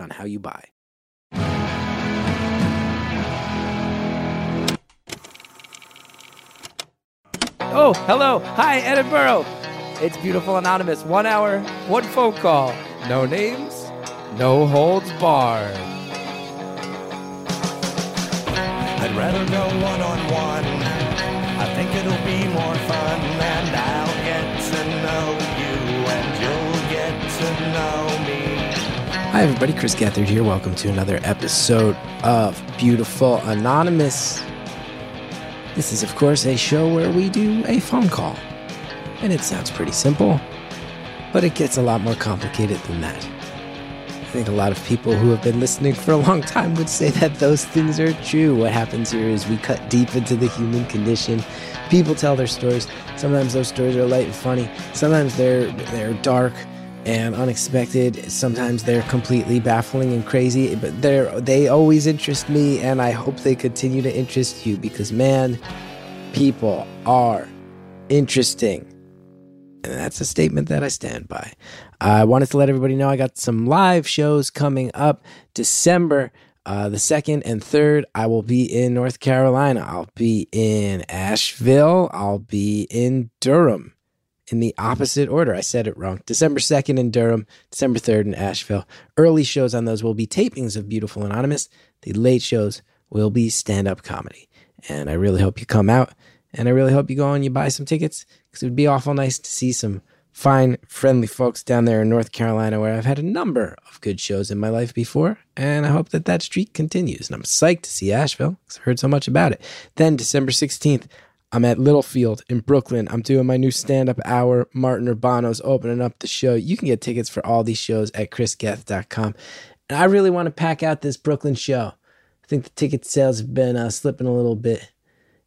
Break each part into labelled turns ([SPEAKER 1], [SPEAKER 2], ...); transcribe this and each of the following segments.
[SPEAKER 1] on how you buy. Oh, hello. Hi, Edinburgh. It's Beautiful Anonymous. One hour, one phone call. No names, no holds barred.
[SPEAKER 2] I'd rather go one on one. I think it'll be more fun,
[SPEAKER 1] Hi, everybody. Chris Gethard here. Welcome to another episode of Beautiful Anonymous. This is, of course, a show where we do a phone call. And it sounds pretty simple, but it gets a lot more complicated than that. I think a lot of people who have been listening for a long time would say that those things are true. What happens here is we cut deep into the human condition. People tell their stories. Sometimes those stories are light and funny. Sometimes they're they're dark and unexpected. Sometimes they're completely baffling and crazy, but they're they always interest me and I hope they continue to interest you because man, people are interesting. And that's a statement that I stand by. I wanted to let everybody know I got some live shows coming up December uh, the 2nd and 3rd. I will be in North Carolina. I'll be in Asheville. I'll be in Durham in the mm-hmm. opposite order. I said it wrong. December 2nd in Durham, December 3rd in Asheville. Early shows on those will be tapings of Beautiful Anonymous. The late shows will be stand up comedy. And I really hope you come out. And I really hope you go and you buy some tickets because it would be awful nice to see some fine, friendly folks down there in North Carolina where I've had a number of good shows in my life before. And I hope that that streak continues. And I'm psyched to see Asheville because I've heard so much about it. Then, December 16th, I'm at Littlefield in Brooklyn. I'm doing my new stand up hour. Martin Urbano's opening up the show. You can get tickets for all these shows at chrisgeth.com. And I really want to pack out this Brooklyn show. I think the ticket sales have been uh, slipping a little bit.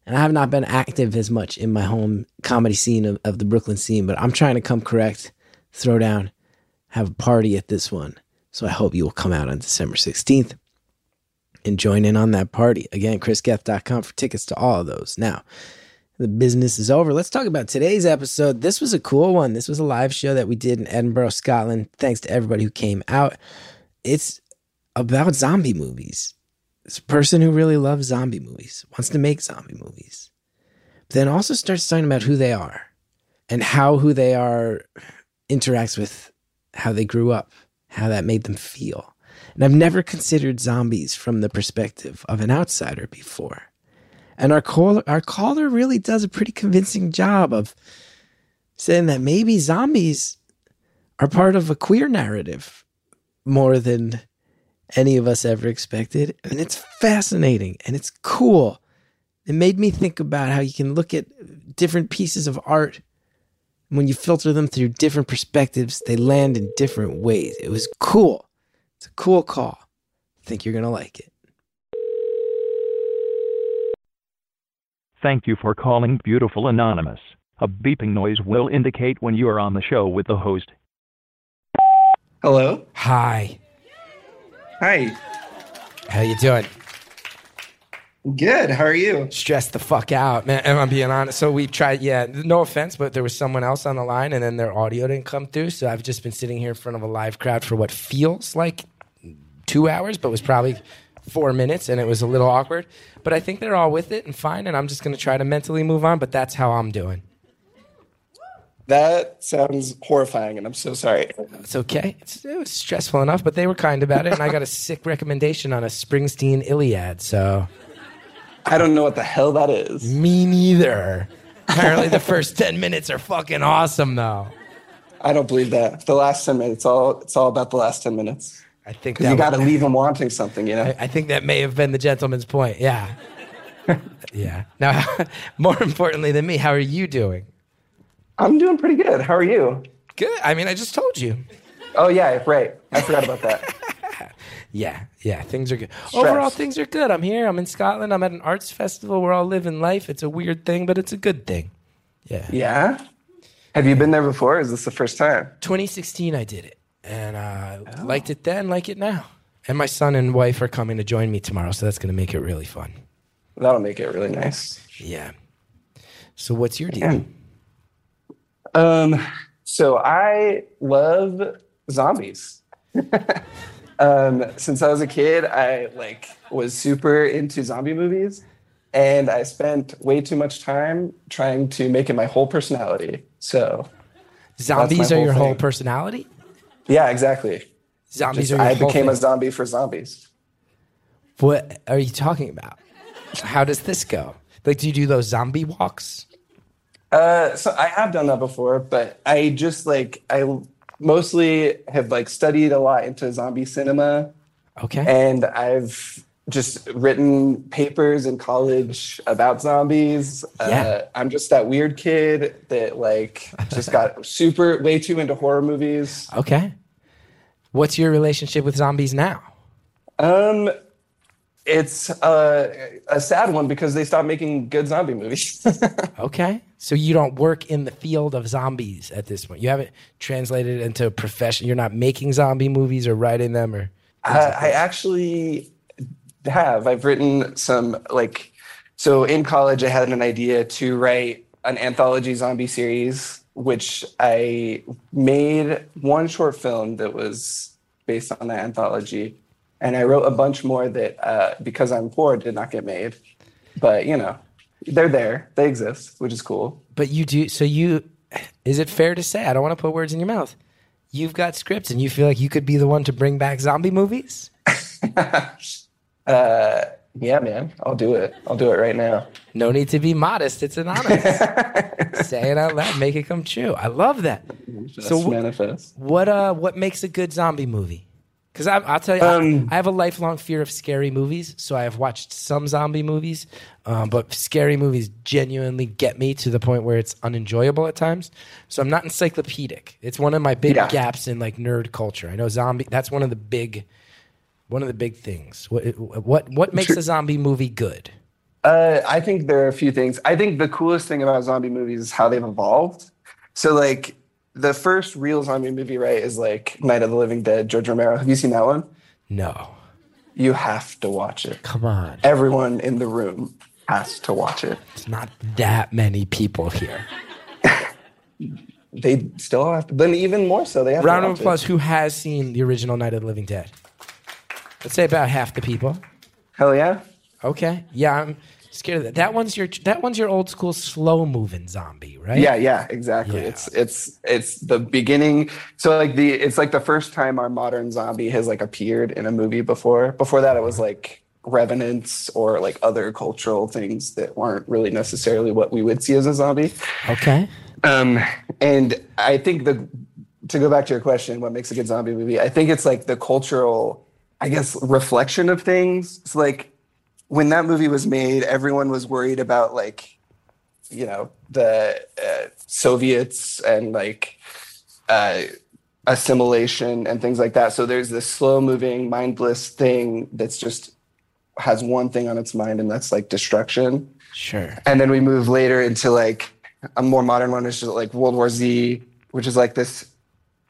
[SPEAKER 1] And I have not been active as much in my home comedy scene of, of the Brooklyn scene, but I'm trying to come correct, throw down, have a party at this one. So I hope you will come out on December 16th and join in on that party. Again, chrisgeth.com for tickets to all of those. Now, the business is over. Let's talk about today's episode. This was a cool one. This was a live show that we did in Edinburgh, Scotland. Thanks to everybody who came out. It's about zombie movies. It's a person who really loves zombie movies, wants to make zombie movies, but then also starts talking about who they are and how who they are interacts with how they grew up, how that made them feel. And I've never considered zombies from the perspective of an outsider before. And our caller, our caller really does a pretty convincing job of saying that maybe zombies are part of a queer narrative more than any of us ever expected. And it's fascinating and it's cool. It made me think about how you can look at different pieces of art. When you filter them through different perspectives, they land in different ways. It was cool. It's a cool call. I think you're going to like it.
[SPEAKER 3] Thank you for calling Beautiful Anonymous. A beeping noise will indicate when you are on the show with the host.
[SPEAKER 4] Hello.
[SPEAKER 1] Hi.
[SPEAKER 4] Hi.
[SPEAKER 1] How you doing?
[SPEAKER 4] Good. How are you?
[SPEAKER 1] Stressed the fuck out, man. Am I'm being honest? So we tried, yeah, no offense, but there was someone else on the line and then their audio didn't come through. So I've just been sitting here in front of a live crowd for what feels like two hours, but was probably four minutes and it was a little awkward. But I think they're all with it and fine. And I'm just going to try to mentally move on, but that's how I'm doing.
[SPEAKER 4] That sounds horrifying, and I'm so sorry.
[SPEAKER 1] It's okay. It's, it was stressful enough, but they were kind about it. And I got a sick recommendation on a Springsteen Iliad. So
[SPEAKER 4] I don't know what the hell that is.
[SPEAKER 1] me neither. Apparently, the first 10 minutes are fucking awesome, though.
[SPEAKER 4] I don't believe that. The last ten minutes, it's all it's all about the last ten minutes.
[SPEAKER 1] I think
[SPEAKER 4] Because
[SPEAKER 1] that
[SPEAKER 4] you got to leave them wanting something, you know.
[SPEAKER 1] I, I think that may have been the gentleman's point. Yeah. yeah. Now, more importantly than me, how are you doing?
[SPEAKER 4] I'm doing pretty good. How are you?
[SPEAKER 1] Good. I mean, I just told you.
[SPEAKER 4] Oh yeah, right. I forgot about that.
[SPEAKER 1] Yeah, yeah, things are good. Overall, things are good. I'm here. I'm in Scotland. I'm at an arts festival. We're all living life. It's a weird thing, but it's a good thing. Yeah.
[SPEAKER 4] Yeah. Have you been there before? Is this the first time?
[SPEAKER 1] 2016, I did it, and uh, liked it then, like it now. And my son and wife are coming to join me tomorrow, so that's going to make it really fun.
[SPEAKER 4] That'll make it really nice.
[SPEAKER 1] Yeah. So, what's your deal?
[SPEAKER 4] Um, so I love zombies. um, since I was a kid, I like was super into zombie movies, and I spent way too much time trying to make it my whole personality. So
[SPEAKER 1] Zombies are
[SPEAKER 4] whole
[SPEAKER 1] your whole personality.
[SPEAKER 4] Yeah, exactly.
[SPEAKER 1] Zombies
[SPEAKER 4] Just-
[SPEAKER 1] are
[SPEAKER 4] I became a zombie for zombies.
[SPEAKER 1] What are you talking about? How does this go? Like, do you do those zombie walks?
[SPEAKER 4] Uh, so I have done that before, but I just like I mostly have like studied a lot into zombie cinema,
[SPEAKER 1] Okay.
[SPEAKER 4] and I've just written papers in college about zombies.
[SPEAKER 1] Yeah.
[SPEAKER 4] Uh, I'm just that weird kid that like just got super way too into horror movies.
[SPEAKER 1] Okay. What's your relationship with zombies now?
[SPEAKER 4] Um, it's uh, a sad one because they stopped making good zombie movies.
[SPEAKER 1] Okay. So you don't work in the field of zombies at this point. You haven't translated it into a profession. You're not making zombie movies or writing them or.
[SPEAKER 4] Uh, I actually have. I've written some like so in college. I had an idea to write an anthology zombie series, which I made one short film that was based on that anthology, and I wrote a bunch more that uh, because I'm poor did not get made. But you know, they're there. They exist, which is cool.
[SPEAKER 1] But you do. So you. Is it fair to say? I don't want to put words in your mouth. You've got scripts and you feel like you could be the one to bring back zombie movies?
[SPEAKER 4] Uh, yeah, man, I'll do it. I'll do it right now.
[SPEAKER 1] No need to be modest. It's anonymous. Say it out loud. Make it come true. I love that.
[SPEAKER 4] Just
[SPEAKER 1] So
[SPEAKER 4] manifest.
[SPEAKER 1] What uh what makes a good zombie movie? Because I'll tell you, I-
[SPEAKER 4] Um,
[SPEAKER 1] I, have a lifelong fear of scary movies. So I have watched some zombie movies, um, but scary movies genuinely get me to the point where it's unenjoyable at times. So I'm not encyclopedic. It's one of my big
[SPEAKER 4] Yeah.
[SPEAKER 1] gaps in like nerd culture. I know zombie. That's one of the big, one of the big things. What what what makes a zombie movie good?
[SPEAKER 4] Uh, I think there are a few things. I think the coolest thing about zombie movies is how they've evolved. So, like, the first real zombie movie, right, is like Night of the Living Dead, George Romero. Have you seen that one?
[SPEAKER 1] No,
[SPEAKER 4] You have to watch it.
[SPEAKER 1] come on.
[SPEAKER 4] Everyone in the room has to watch it.
[SPEAKER 1] It's not that many people here.
[SPEAKER 4] They still have to, then even more so, they have
[SPEAKER 1] Round of applause.
[SPEAKER 4] It.
[SPEAKER 1] Who has seen the original Night of the Living Dead? Let's say about half the people.
[SPEAKER 4] Hell yeah.
[SPEAKER 1] Okay. Yeah, I'm scared of that. That one's your that one's your old school slow moving zombie, right?
[SPEAKER 4] Yeah, yeah, exactly.
[SPEAKER 1] Yeah.
[SPEAKER 4] It's it's it's the beginning. So like the it's like the first time our modern zombie has like appeared in a movie before. Before that, it was like revenants or like other cultural things that weren't really necessarily what we would see as a zombie.
[SPEAKER 1] Okay.
[SPEAKER 4] Um, and I think the to go back to your question, what makes a good zombie movie? I think it's like the cultural, I guess, reflection of things. It's like when that movie was made, everyone was worried about like, you know, the uh, Soviets and like uh, assimilation and things like that. So there's this slow moving, mindless thing that's just has one thing on its mind, and that's like destruction
[SPEAKER 1] Sure.
[SPEAKER 4] and then we move later into like a more modern one, which is like World War Z, which is like this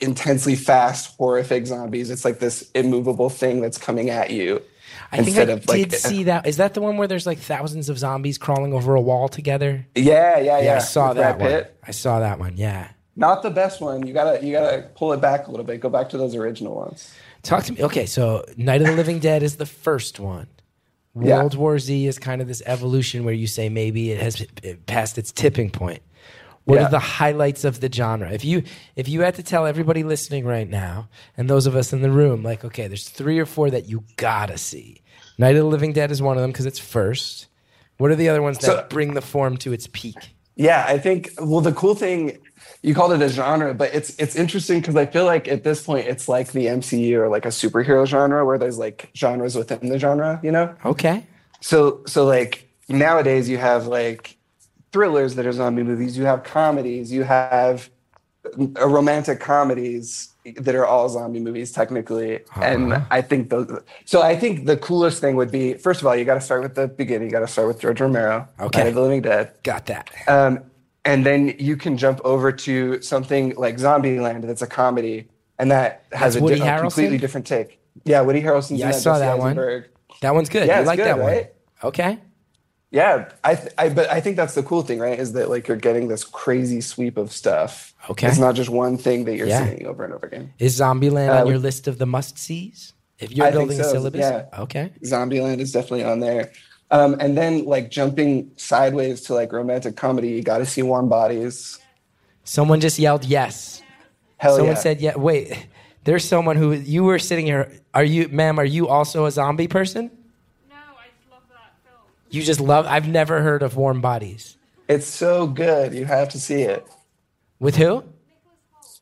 [SPEAKER 4] intensely fast, horrific zombies. It's like this immovable thing that's coming at you.
[SPEAKER 1] I think I
[SPEAKER 4] of, like,
[SPEAKER 1] did see that. Is that the one where there's like thousands of zombies crawling over a wall together?
[SPEAKER 4] Yeah, yeah, yeah.
[SPEAKER 1] Yeah, I saw that one. I saw that one. Yeah.
[SPEAKER 4] Not the best one. You gotta you gotta pull it back a little bit. Go back to those original ones.
[SPEAKER 1] Talk to me. Okay, so Night of the Living Dead is the first one.
[SPEAKER 4] Yeah.
[SPEAKER 1] World War Z is kind of this evolution where you say maybe it has it passed its tipping point. What
[SPEAKER 4] Yeah.
[SPEAKER 1] are the highlights of the genre? If you if you had to tell everybody listening right now and those of us in the room, like, okay, there's three or four that you gotta see. Night of the Living Dead is one of them because it's first. What are the other ones that
[SPEAKER 4] So-
[SPEAKER 1] bring the form to its peak?
[SPEAKER 4] Yeah, I think. Well, the cool thing you called it a genre, but it's it's interesting because I feel like at this point it's like the MCU or like a superhero genre where there's like genres within the genre. You know.
[SPEAKER 1] Okay.
[SPEAKER 4] so so like nowadays you have like thrillers that are zombie movies you have comedies you have uh, romantic comedies that are all zombie movies technically,
[SPEAKER 1] Uh-huh.
[SPEAKER 4] and I think those. So I think the coolest thing would be first of all, you got to start with the beginning. You got to start with George Romero,
[SPEAKER 1] Okay.
[SPEAKER 4] Night of the Living Dead,
[SPEAKER 1] Got that.
[SPEAKER 4] um, and then you can jump over to something like Zombieland that's a comedy, and that has a, di- a completely different take. Yeah, Woody Harrelson's
[SPEAKER 1] Yeah, I saw that one. That one's good.
[SPEAKER 4] Yeah,
[SPEAKER 1] you like
[SPEAKER 4] good,
[SPEAKER 1] that
[SPEAKER 4] right?
[SPEAKER 1] one? Okay.
[SPEAKER 4] Yeah, I, th- I, but I think that's the cool thing, right? Is that like you're getting this crazy sweep of stuff.
[SPEAKER 1] Okay.
[SPEAKER 4] it's not just one thing that you're
[SPEAKER 1] Yeah.
[SPEAKER 4] seeing over and over again.
[SPEAKER 1] Is Zombieland
[SPEAKER 4] Uh,
[SPEAKER 1] on your list of the must sees? If you're
[SPEAKER 4] I
[SPEAKER 1] building a syllabus?
[SPEAKER 4] yeah.
[SPEAKER 1] Okay.
[SPEAKER 4] Zombieland is definitely on there. Um, and then like jumping sideways to like romantic comedy, you got to see Warm Bodies.
[SPEAKER 1] Someone just yelled yes.
[SPEAKER 4] Hell
[SPEAKER 1] someone
[SPEAKER 4] yeah.
[SPEAKER 1] said yeah. Wait, there's someone who you were sitting here. Are you, ma'am? Are you also a zombie person?
[SPEAKER 5] No, I just love that film.
[SPEAKER 1] You just love. I've never heard of Warm Bodies.
[SPEAKER 4] it's so good. You have to see it.
[SPEAKER 1] With who?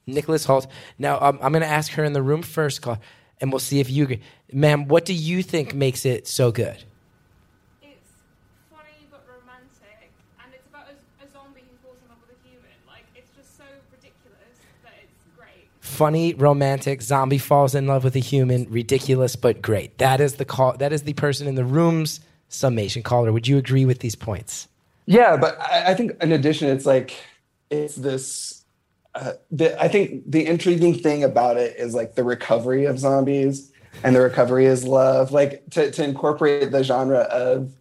[SPEAKER 1] Nicholas Hoult. Now um, I'm going to ask her in the room first, call, and we'll see if you agree. Ma'am, what do you think makes it so good?
[SPEAKER 5] It's funny but romantic, and it's about a, a zombie who falls in love with a human. Like, it's just so ridiculous that it's great.
[SPEAKER 1] Funny, romantic, zombie falls in love with a human, ridiculous but great. That is the call. That is the person in the room's summation. Caller, would you agree with these points?
[SPEAKER 4] Yeah, but I, I think in addition, it's like it's this. Uh, the, I think the intriguing thing about it is like the recovery of zombies, and the recovery is love. Like to to incorporate the genre of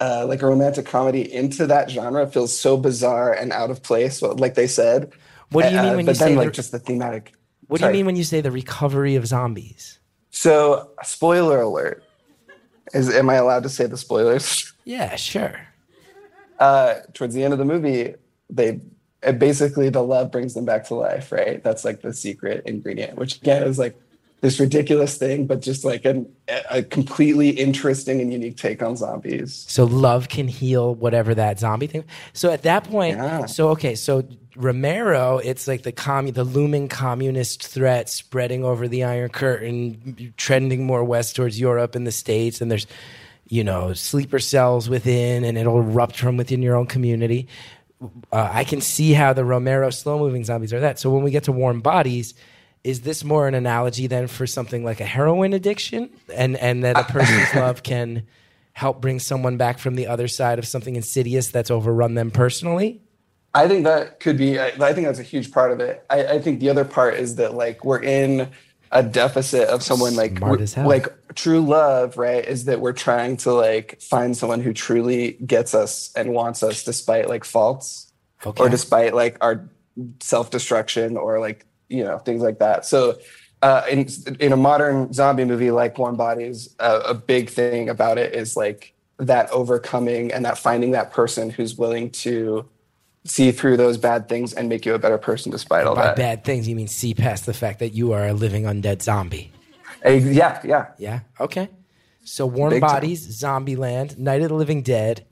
[SPEAKER 4] uh, like a romantic comedy into that genre feels so bizarre and out of place. Like they said.
[SPEAKER 1] What do you mean
[SPEAKER 4] Uh,
[SPEAKER 1] when you
[SPEAKER 4] then
[SPEAKER 1] say
[SPEAKER 4] like
[SPEAKER 1] the-
[SPEAKER 4] just the thematic?
[SPEAKER 1] What do you mean when you say the recovery of zombies?
[SPEAKER 4] So, spoiler alert. Is am I allowed to say the spoilers?
[SPEAKER 1] Yeah, sure.
[SPEAKER 4] uh, towards the end of the movie, they basically the love brings them back to life, right? That's like the secret ingredient, which again is like this ridiculous thing, but just like an, a completely interesting and unique take on zombies.
[SPEAKER 1] So love can heal whatever that zombie thing. So at that point,
[SPEAKER 4] Yeah.
[SPEAKER 1] so okay, so Romero, it's like the commu- the looming communist threat spreading over the Iron Curtain, trending more west towards Europe and the States, and there's you know sleeper cells within, and it'll erupt from within your own community. Uh, I can see how the Romero slow moving zombies are that. So when we get to Warm Bodies. Is this more an analogy then for something like a heroin addiction, and and that a person's love can help bring someone back from the other side of something insidious that's overrun them personally?
[SPEAKER 4] I think that could be. I, I think that's a huge part of it. I, I think the other part is that like we're in a deficit of someone like
[SPEAKER 1] Smart
[SPEAKER 4] we-
[SPEAKER 1] as hell.
[SPEAKER 4] like true love, right? Is that we're trying to like find someone who truly gets us and wants us despite like faults
[SPEAKER 1] Okay.
[SPEAKER 4] or despite like our self destruction or like you know things like that. So. Uh, in in a modern zombie movie like Warm Bodies, uh, a big thing about it is like that overcoming and that finding that person who's willing to see through those bad things and make you a better person despite all
[SPEAKER 1] By
[SPEAKER 4] that.
[SPEAKER 1] bad things, you mean see past the fact that you are a living undead zombie.
[SPEAKER 4] Eh, yeah, yeah.
[SPEAKER 1] Yeah. Okay. So Warm
[SPEAKER 4] Big.
[SPEAKER 1] Bodies, Zombieland, Night of the Living Dead.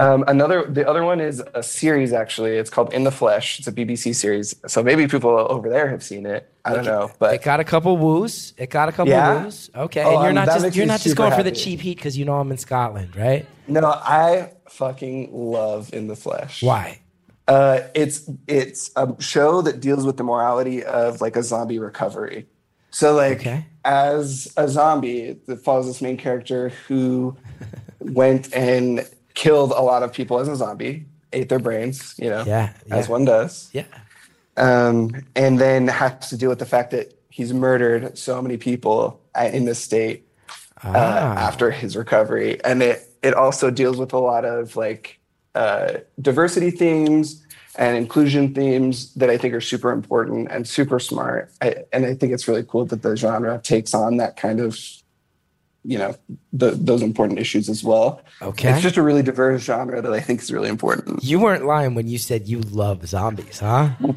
[SPEAKER 4] Um, another, the other one is a series. Actually, it's called In the Flesh. It's a BBC series, so maybe people over there have seen it. I don't know, but It
[SPEAKER 1] got a couple woos. It got a couple
[SPEAKER 4] Yeah?
[SPEAKER 1] woos. Okay.
[SPEAKER 4] Oh,
[SPEAKER 1] and you're
[SPEAKER 4] um,
[SPEAKER 1] not just you're not just going for the cheap heat because you know I'm in Scotland, right?
[SPEAKER 4] no, I fucking love In the Flesh.
[SPEAKER 1] Why?
[SPEAKER 4] Uh, it's it's a show that deals with the morality of like a zombie recovery. So like
[SPEAKER 1] Okay.
[SPEAKER 4] as a zombie, it follows this main character who went and killed a lot of people as a zombie, ate their brains, you know,
[SPEAKER 1] Yeah,
[SPEAKER 4] as one does,
[SPEAKER 1] Yeah.
[SPEAKER 4] um, and then has to deal with the fact that he's murdered so many people in this state uh,
[SPEAKER 1] Ah.
[SPEAKER 4] after his recovery, and it it also deals with a lot of like uh, diversity themes and inclusion themes that I think are super important and super smart. I, and I think it's really cool that the genre takes on that kind of you know the, those important issues as well.
[SPEAKER 1] Okay.
[SPEAKER 4] it's just a really diverse genre that I think is really important.
[SPEAKER 1] You weren't lying when you said you love zombies, huh?
[SPEAKER 4] you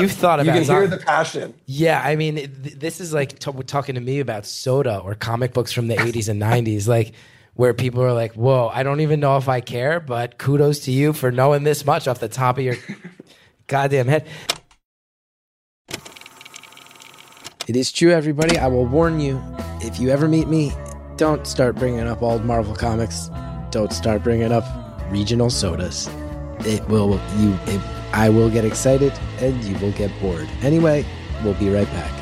[SPEAKER 1] You've thought
[SPEAKER 4] You
[SPEAKER 1] about
[SPEAKER 4] can hear
[SPEAKER 1] zombies.
[SPEAKER 4] the passion.
[SPEAKER 1] Yeah, I mean, th- this is like t- talking to me about soda or comic books from the 80s and 90s, like where people are like, whoa, I don't even know if I care, but kudos to you for knowing this much off the top of your goddamn head. It is true, everybody. I will warn you if you ever meet me, don't start bringing up old Marvel comics. Don't start bringing up regional sodas. It will, you, it, I will get excited and you will get bored. Anyway, we'll be right back.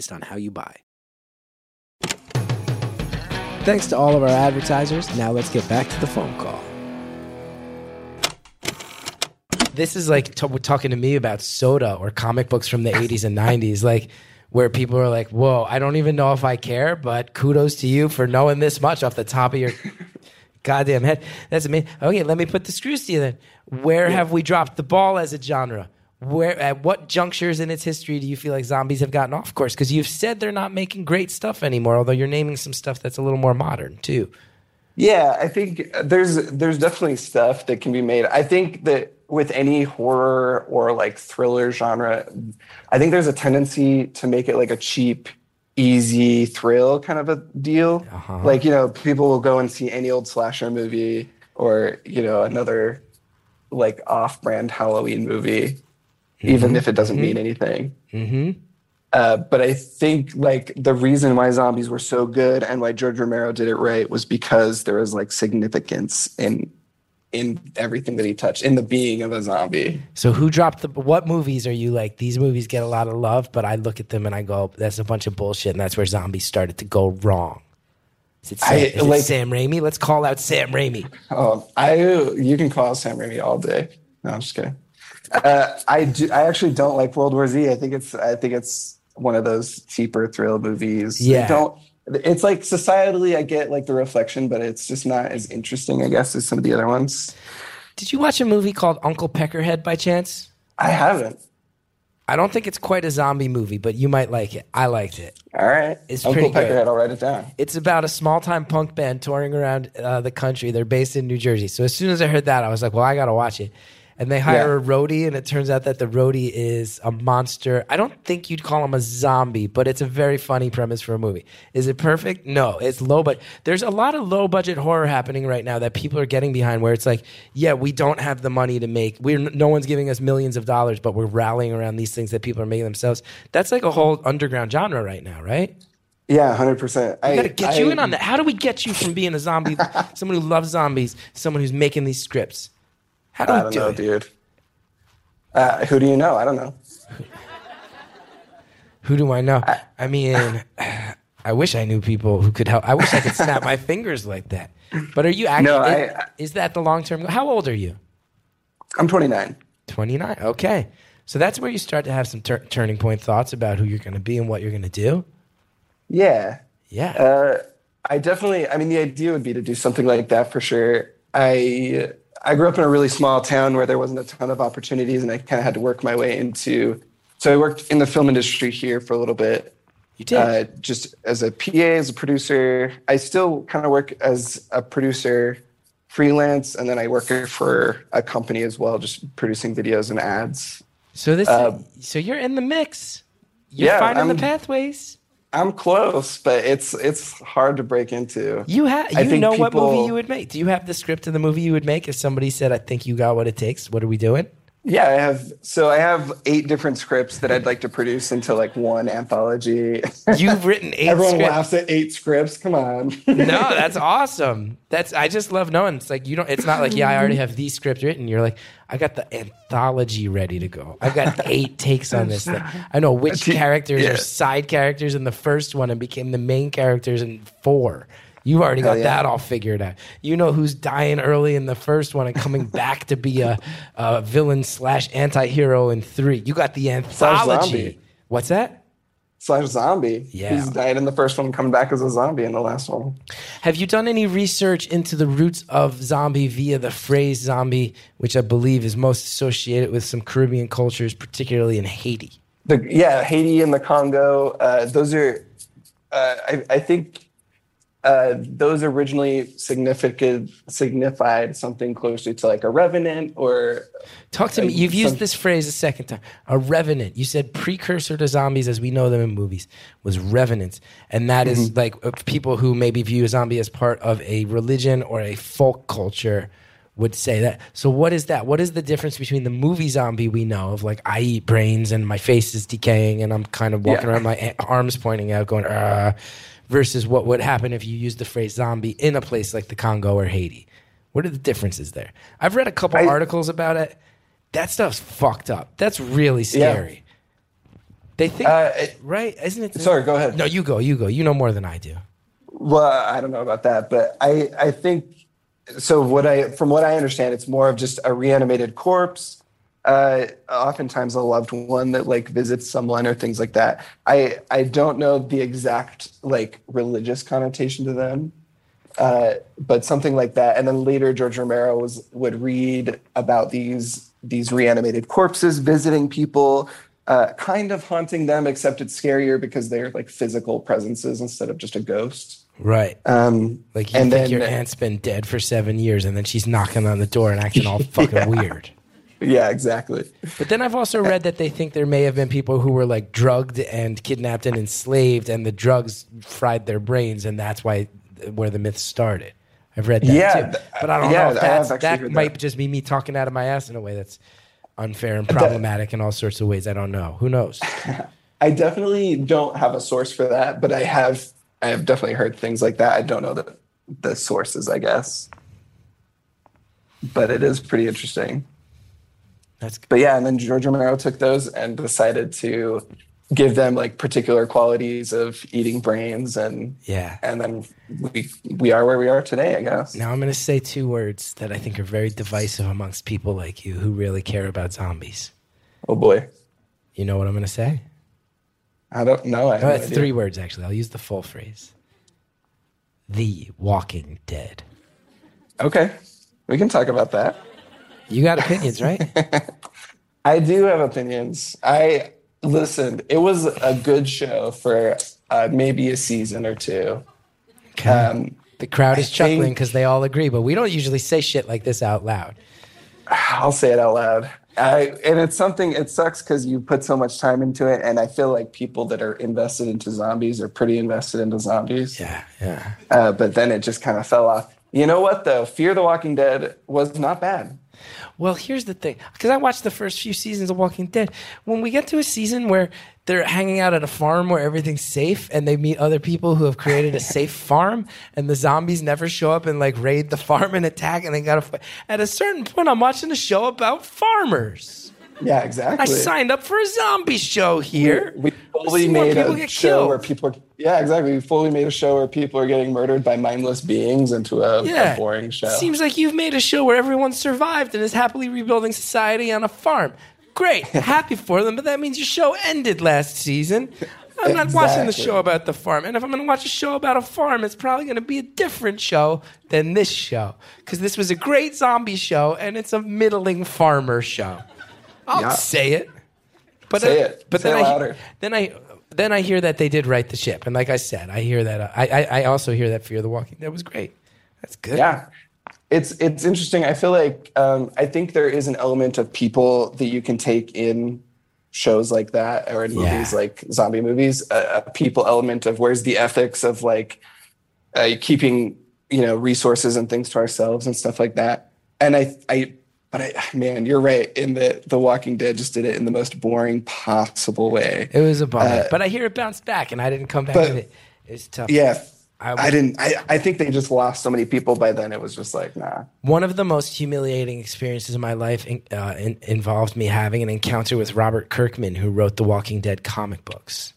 [SPEAKER 1] on how you buy. Thanks to all of our advertisers. Now let's get back to the phone call. This is like t- talking to me about soda or comic books from the 80s and 90s, like where people are like, "Whoa, I don't even know if I care, but kudos to you for knowing this much off the top of your goddamn head." That's amazing. Okay, let me put the screws to you then. Where have we dropped the ball as a genre? Where at what junctures in its history do you feel like zombies have gotten off course? Because you've said they're not making great stuff anymore, although you're naming some stuff that's a little more modern too.
[SPEAKER 4] Yeah, I think there's there's definitely stuff that can be made. I think that with any horror or like thriller genre, I think there's a tendency to make it like a cheap, easy thrill kind of a deal.
[SPEAKER 1] Uh-huh.
[SPEAKER 4] Like, you know, people will go and see any old slasher movie or, you know, another like off-brand Halloween movie, even if it doesn't mean anything.
[SPEAKER 1] Mm-hmm.
[SPEAKER 4] Uh, but I think like the reason why zombies were so good and why George Romero did it right was because there was like significance in in everything that he touched, in the being of a zombie.
[SPEAKER 1] So who dropped the? What movies are you like? These movies get a lot of love, but I look at them and I go, "That's a bunch of bullshit," and that's where zombies started to go wrong. Is it Sam,
[SPEAKER 4] I-
[SPEAKER 1] is it Sam Raimi? Let's call out Sam Raimi.
[SPEAKER 4] Oh, I you can call Sam Raimi all day. No, I'm just kidding. Uh, I do. I actually don't like World War Z. I think it's. I think it's one of those cheaper thrill movies. They
[SPEAKER 1] Yeah.
[SPEAKER 4] don't. It's like societally, I get like the reflection, but it's just not as interesting, I guess, as some of the other ones.
[SPEAKER 1] Did you watch a movie called Uncle Peckerhead by chance?
[SPEAKER 4] I haven't.
[SPEAKER 1] I don't think it's quite a zombie movie, but you might like it. I liked it.
[SPEAKER 4] All right,
[SPEAKER 1] It's
[SPEAKER 4] Uncle
[SPEAKER 1] pretty good.
[SPEAKER 4] Peckerhead. I'll write it down.
[SPEAKER 1] It's about a small time punk band touring around uh, the country. They're based in New Jersey. So as soon as I heard that, I was like, well, I got to watch it. And they hire
[SPEAKER 4] Yeah.
[SPEAKER 1] a roadie, and it turns out that the roadie is a monster. I don't think you'd call him a zombie, but it's a very funny premise for a movie. Is it perfect? No, it's low, but there's a lot of low budget horror happening right now that people are getting behind. Where it's like, yeah, we don't have the money to make. We're no one's giving us millions of dollars, but we're rallying around these things that people are making themselves. That's like a whole underground genre right now, right?
[SPEAKER 4] Yeah, hundred percent. I
[SPEAKER 1] got to get you in on that. How do we get you from being a zombie, someone who loves zombies, someone who's making these scripts? How do
[SPEAKER 4] I don't
[SPEAKER 1] do
[SPEAKER 4] know,
[SPEAKER 1] it?
[SPEAKER 4] dude. Uh, who do you know? I don't know.
[SPEAKER 1] Who do I know? I mean, I wish I knew people who could help. I wish I could snap my fingers like that. But are you actually?
[SPEAKER 4] No, I-
[SPEAKER 1] is that the long term? How old are you?
[SPEAKER 4] I'm 29.
[SPEAKER 1] 29. Okay. So that's where you start to have some tur- turning point thoughts about who you're going to be and what you're going to do.
[SPEAKER 4] Yeah.
[SPEAKER 1] Yeah.
[SPEAKER 4] Uh, I definitely. I mean, the idea would be to do something like that for sure. I I grew up in a really small town where there wasn't a ton of opportunities, and I kind of had to work my way into. So I worked in the film industry here for a little bit,
[SPEAKER 1] you did.
[SPEAKER 4] uh, just as a PA, as a producer. I still kind of work as a producer, freelance, and then I work for a company as well, just producing videos and ads.
[SPEAKER 1] so this.
[SPEAKER 4] uh,
[SPEAKER 1] so you're in the mix. You're
[SPEAKER 4] yeah,
[SPEAKER 1] finding the
[SPEAKER 4] I'm-
[SPEAKER 1] pathways.
[SPEAKER 4] I'm close, but it's it's hard to break into.
[SPEAKER 1] You have you know what movie you would make. Do you have the script of the movie you would make? If somebody said, "I think you got what it takes," what are we doing?
[SPEAKER 4] Yeah, I have. So I have eight different scripts that I'd like to produce into like one anthology.
[SPEAKER 1] You've written eight
[SPEAKER 4] Everyone
[SPEAKER 1] scripts.
[SPEAKER 4] laughs at eight scripts. Come on.
[SPEAKER 1] No, that's awesome. That's I just love knowing. It's like you don't. It's not like yeah, I already have these scripts written. You're like, I got the anthology ready to go. I've got eight takes on this thing. I know which characters
[SPEAKER 4] Yeah.
[SPEAKER 1] are side characters in the first one and became the main characters in four. You've already got
[SPEAKER 4] yeah.
[SPEAKER 1] that all figured out. You know who's dying early in the first one and coming back to be a, a villain slash anti-hero in three. You got the anthology.
[SPEAKER 4] zombie.
[SPEAKER 1] What's that?
[SPEAKER 4] Slash zombie.
[SPEAKER 1] Yeah.
[SPEAKER 4] He's dying in the first one, coming back as a zombie in the last one.
[SPEAKER 1] Have you done any research into the roots of zombie via the phrase zombie, which I believe is most associated with some Caribbean cultures, particularly in Haiti?
[SPEAKER 4] The yeah, Haiti and the Congo. Uh, those are. Uh, I, I think uh, those originally significant signified something closer to like a revenant or
[SPEAKER 1] Talk to me. You've used this phrase a second time. A revenant. You said precursor to zombies as we know them in movies was revenants. And that is
[SPEAKER 4] Mm-hmm.
[SPEAKER 1] like uh, people who maybe view a zombie as part of a religion or a folk culture would say that. So what is that? What is the difference between the movie zombie we know of like I eat brains and my face is decaying and I'm kind of walking
[SPEAKER 4] Yeah.
[SPEAKER 1] around my arms pointing out going uh versus what would happen if you used the phrase zombie in a place like the Congo or Haiti? What are the differences there? I've read a couple
[SPEAKER 4] I-
[SPEAKER 1] articles about it. That stuff's fucked up. That's really scary. They think,
[SPEAKER 4] uh, it-
[SPEAKER 1] right? Isn't it?
[SPEAKER 4] sorry go ahead
[SPEAKER 1] No, you go. You go. You know more than I do.
[SPEAKER 4] Well, I don't know about that, but I I think so. What I from what I understand, it's more of just a reanimated corpse. Uh, oftentimes, a loved one that like visits someone or things like that. I I don't know the exact like religious connotation to them, uh, but something like that. And then later, George Romero was would read about these these reanimated corpses visiting people. Uh, kind of haunting them, except it's scarier because they're like physical presences instead of just a ghost.
[SPEAKER 1] Right.
[SPEAKER 4] Um,
[SPEAKER 1] Like you
[SPEAKER 4] and
[SPEAKER 1] think
[SPEAKER 4] then,
[SPEAKER 1] your aunt's been dead for seven years, and then she's knocking on the door and acting all fucking weird.
[SPEAKER 4] Yeah, exactly.
[SPEAKER 1] But then I've also read that they think there may have been people who were like drugged and kidnapped and enslaved, and the drugs fried their brains, and that's why where the myth started. I've read that
[SPEAKER 4] Yeah,
[SPEAKER 1] too, but I don't
[SPEAKER 4] yeah,
[SPEAKER 1] know if that's, that might
[SPEAKER 4] that.
[SPEAKER 1] just be me talking out of my ass in a way that's unfair and problematic in all sorts of ways. I don't know. Who knows?
[SPEAKER 4] I definitely don't have a source for that, but I have I have definitely heard things like that. I don't know the the sources, I guess. But it is pretty interesting.
[SPEAKER 1] That's
[SPEAKER 4] But yeah, and then George Romero took those and decided to give them like particular qualities of eating brains and
[SPEAKER 1] yeah.
[SPEAKER 4] and then we we are where we are today, I guess.
[SPEAKER 1] Now I'm going to say two words that I think are very divisive amongst people like you who really care about zombies.
[SPEAKER 4] Oh boy.
[SPEAKER 1] You know what I'm going to say?
[SPEAKER 4] I don't know. I have
[SPEAKER 1] Oh,
[SPEAKER 4] no
[SPEAKER 1] it's three words actually. I'll use the full phrase. The Walking Dead.
[SPEAKER 4] Okay. We can talk about that.
[SPEAKER 1] You got opinions, right?
[SPEAKER 4] I do have opinions. I listened. It was a good show for uh, maybe a season or two. Um,
[SPEAKER 1] the crowd is
[SPEAKER 4] I
[SPEAKER 1] chuckling because they all agree, but we don't usually say shit like this out loud.
[SPEAKER 4] I'll say it out loud. I, and it's something. It sucks because you put so much time into it, and I feel like people that are invested into zombies are pretty invested into zombies.
[SPEAKER 1] Yeah, yeah.
[SPEAKER 4] Uh, but then it just kind of fell off. You know what though? Fear the Walking Dead was not bad.
[SPEAKER 1] Well, here's the thing, because I watched the first few seasons of Walking Dead. When we get to a season where they're hanging out at a farm where everything's safe, and they meet other people who have created a safe farm, and the zombies never show up and like raid the farm and attack, and they got to fight. At a certain point, I'm watching a show about farmers.
[SPEAKER 4] Yeah, exactly.
[SPEAKER 1] I signed up for a zombie show here.
[SPEAKER 4] We fully made a show
[SPEAKER 1] killed.
[SPEAKER 4] where people are, yeah, exactly. We fully made a show where people are getting murdered by mindless beings into a,
[SPEAKER 1] Yeah.
[SPEAKER 4] a boring show.
[SPEAKER 1] It seems like you've made a show where everyone survived and is happily rebuilding society on a farm. Great. Happy for them, but that means your show ended last season. I'm not watching the show about the farm. And if I'm going to watch a show about a farm, it's probably going to be a different show than this show. Because this was a great zombie show and it's a middling farmer show. I'll
[SPEAKER 4] Yeah.
[SPEAKER 1] say it. But
[SPEAKER 4] Say
[SPEAKER 1] I-
[SPEAKER 4] it.
[SPEAKER 1] But
[SPEAKER 4] Say
[SPEAKER 1] then
[SPEAKER 4] it
[SPEAKER 1] I, then I then I hear that they did right the ship. And like I said, I hear that. I, I, I also hear that Fear the Walking Dead was great. That's good.
[SPEAKER 4] yeah, it's it's interesting. I feel like um, I think there is an element of people that you can take in shows like that or in
[SPEAKER 1] Yeah.
[SPEAKER 4] movies like zombie movies. A, a people element of where's the ethics of like uh, keeping you know resources and things to ourselves and stuff like that. And I I. But I, man, you're right. In the The Walking Dead just did it in the most boring possible way.
[SPEAKER 1] It was a bummer,
[SPEAKER 4] Uh,
[SPEAKER 1] but I hear it bounced back, and I didn't come back
[SPEAKER 4] but-
[SPEAKER 1] with it. It's tough.
[SPEAKER 4] Yeah.
[SPEAKER 1] I
[SPEAKER 4] I, didn't. I, I think they just lost so many people by then. It was just like, nah.
[SPEAKER 1] One of the most humiliating experiences of my life in, uh, in, involved me having an encounter with Robert Kirkman, who wrote the Walking Dead comic books.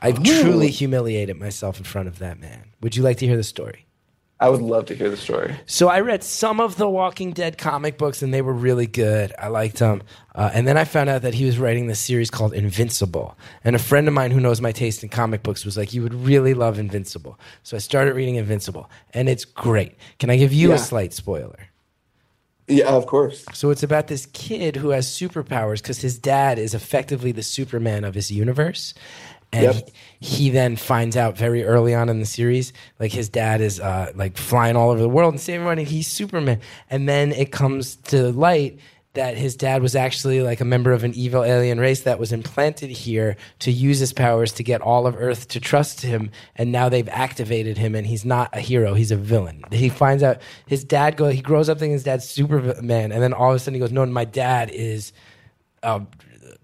[SPEAKER 1] I've truly humiliated myself in front of that man. Would you like to hear the story?
[SPEAKER 4] I would love to hear the story.
[SPEAKER 1] So I read some of the Walking Dead comic books, and they were really good. I liked them. Uh, and then I found out that he was writing this series called Invincible. And a friend of mine who knows my taste in comic books was like, "You would really love Invincible." So I started reading Invincible, and it's great. Can I give you a slight spoiler?
[SPEAKER 4] Yeah, of course.
[SPEAKER 1] So it's about this kid who has superpowers because his dad is effectively the Superman of his universe. And
[SPEAKER 4] Yep.
[SPEAKER 1] he, he then finds out very early on in the series, like his dad is uh, like flying all over the world and saving everybody. He's Superman, and then it comes to light that his dad was actually like a member of an evil alien race that was implanted here to use his powers to get all of Earth to trust him, and now they've activated him, and he's not a hero; he's a villain. He finds out his dad go. He grows up thinking his dad's Superman, and then all of a sudden he goes, "No, my dad is." Uh,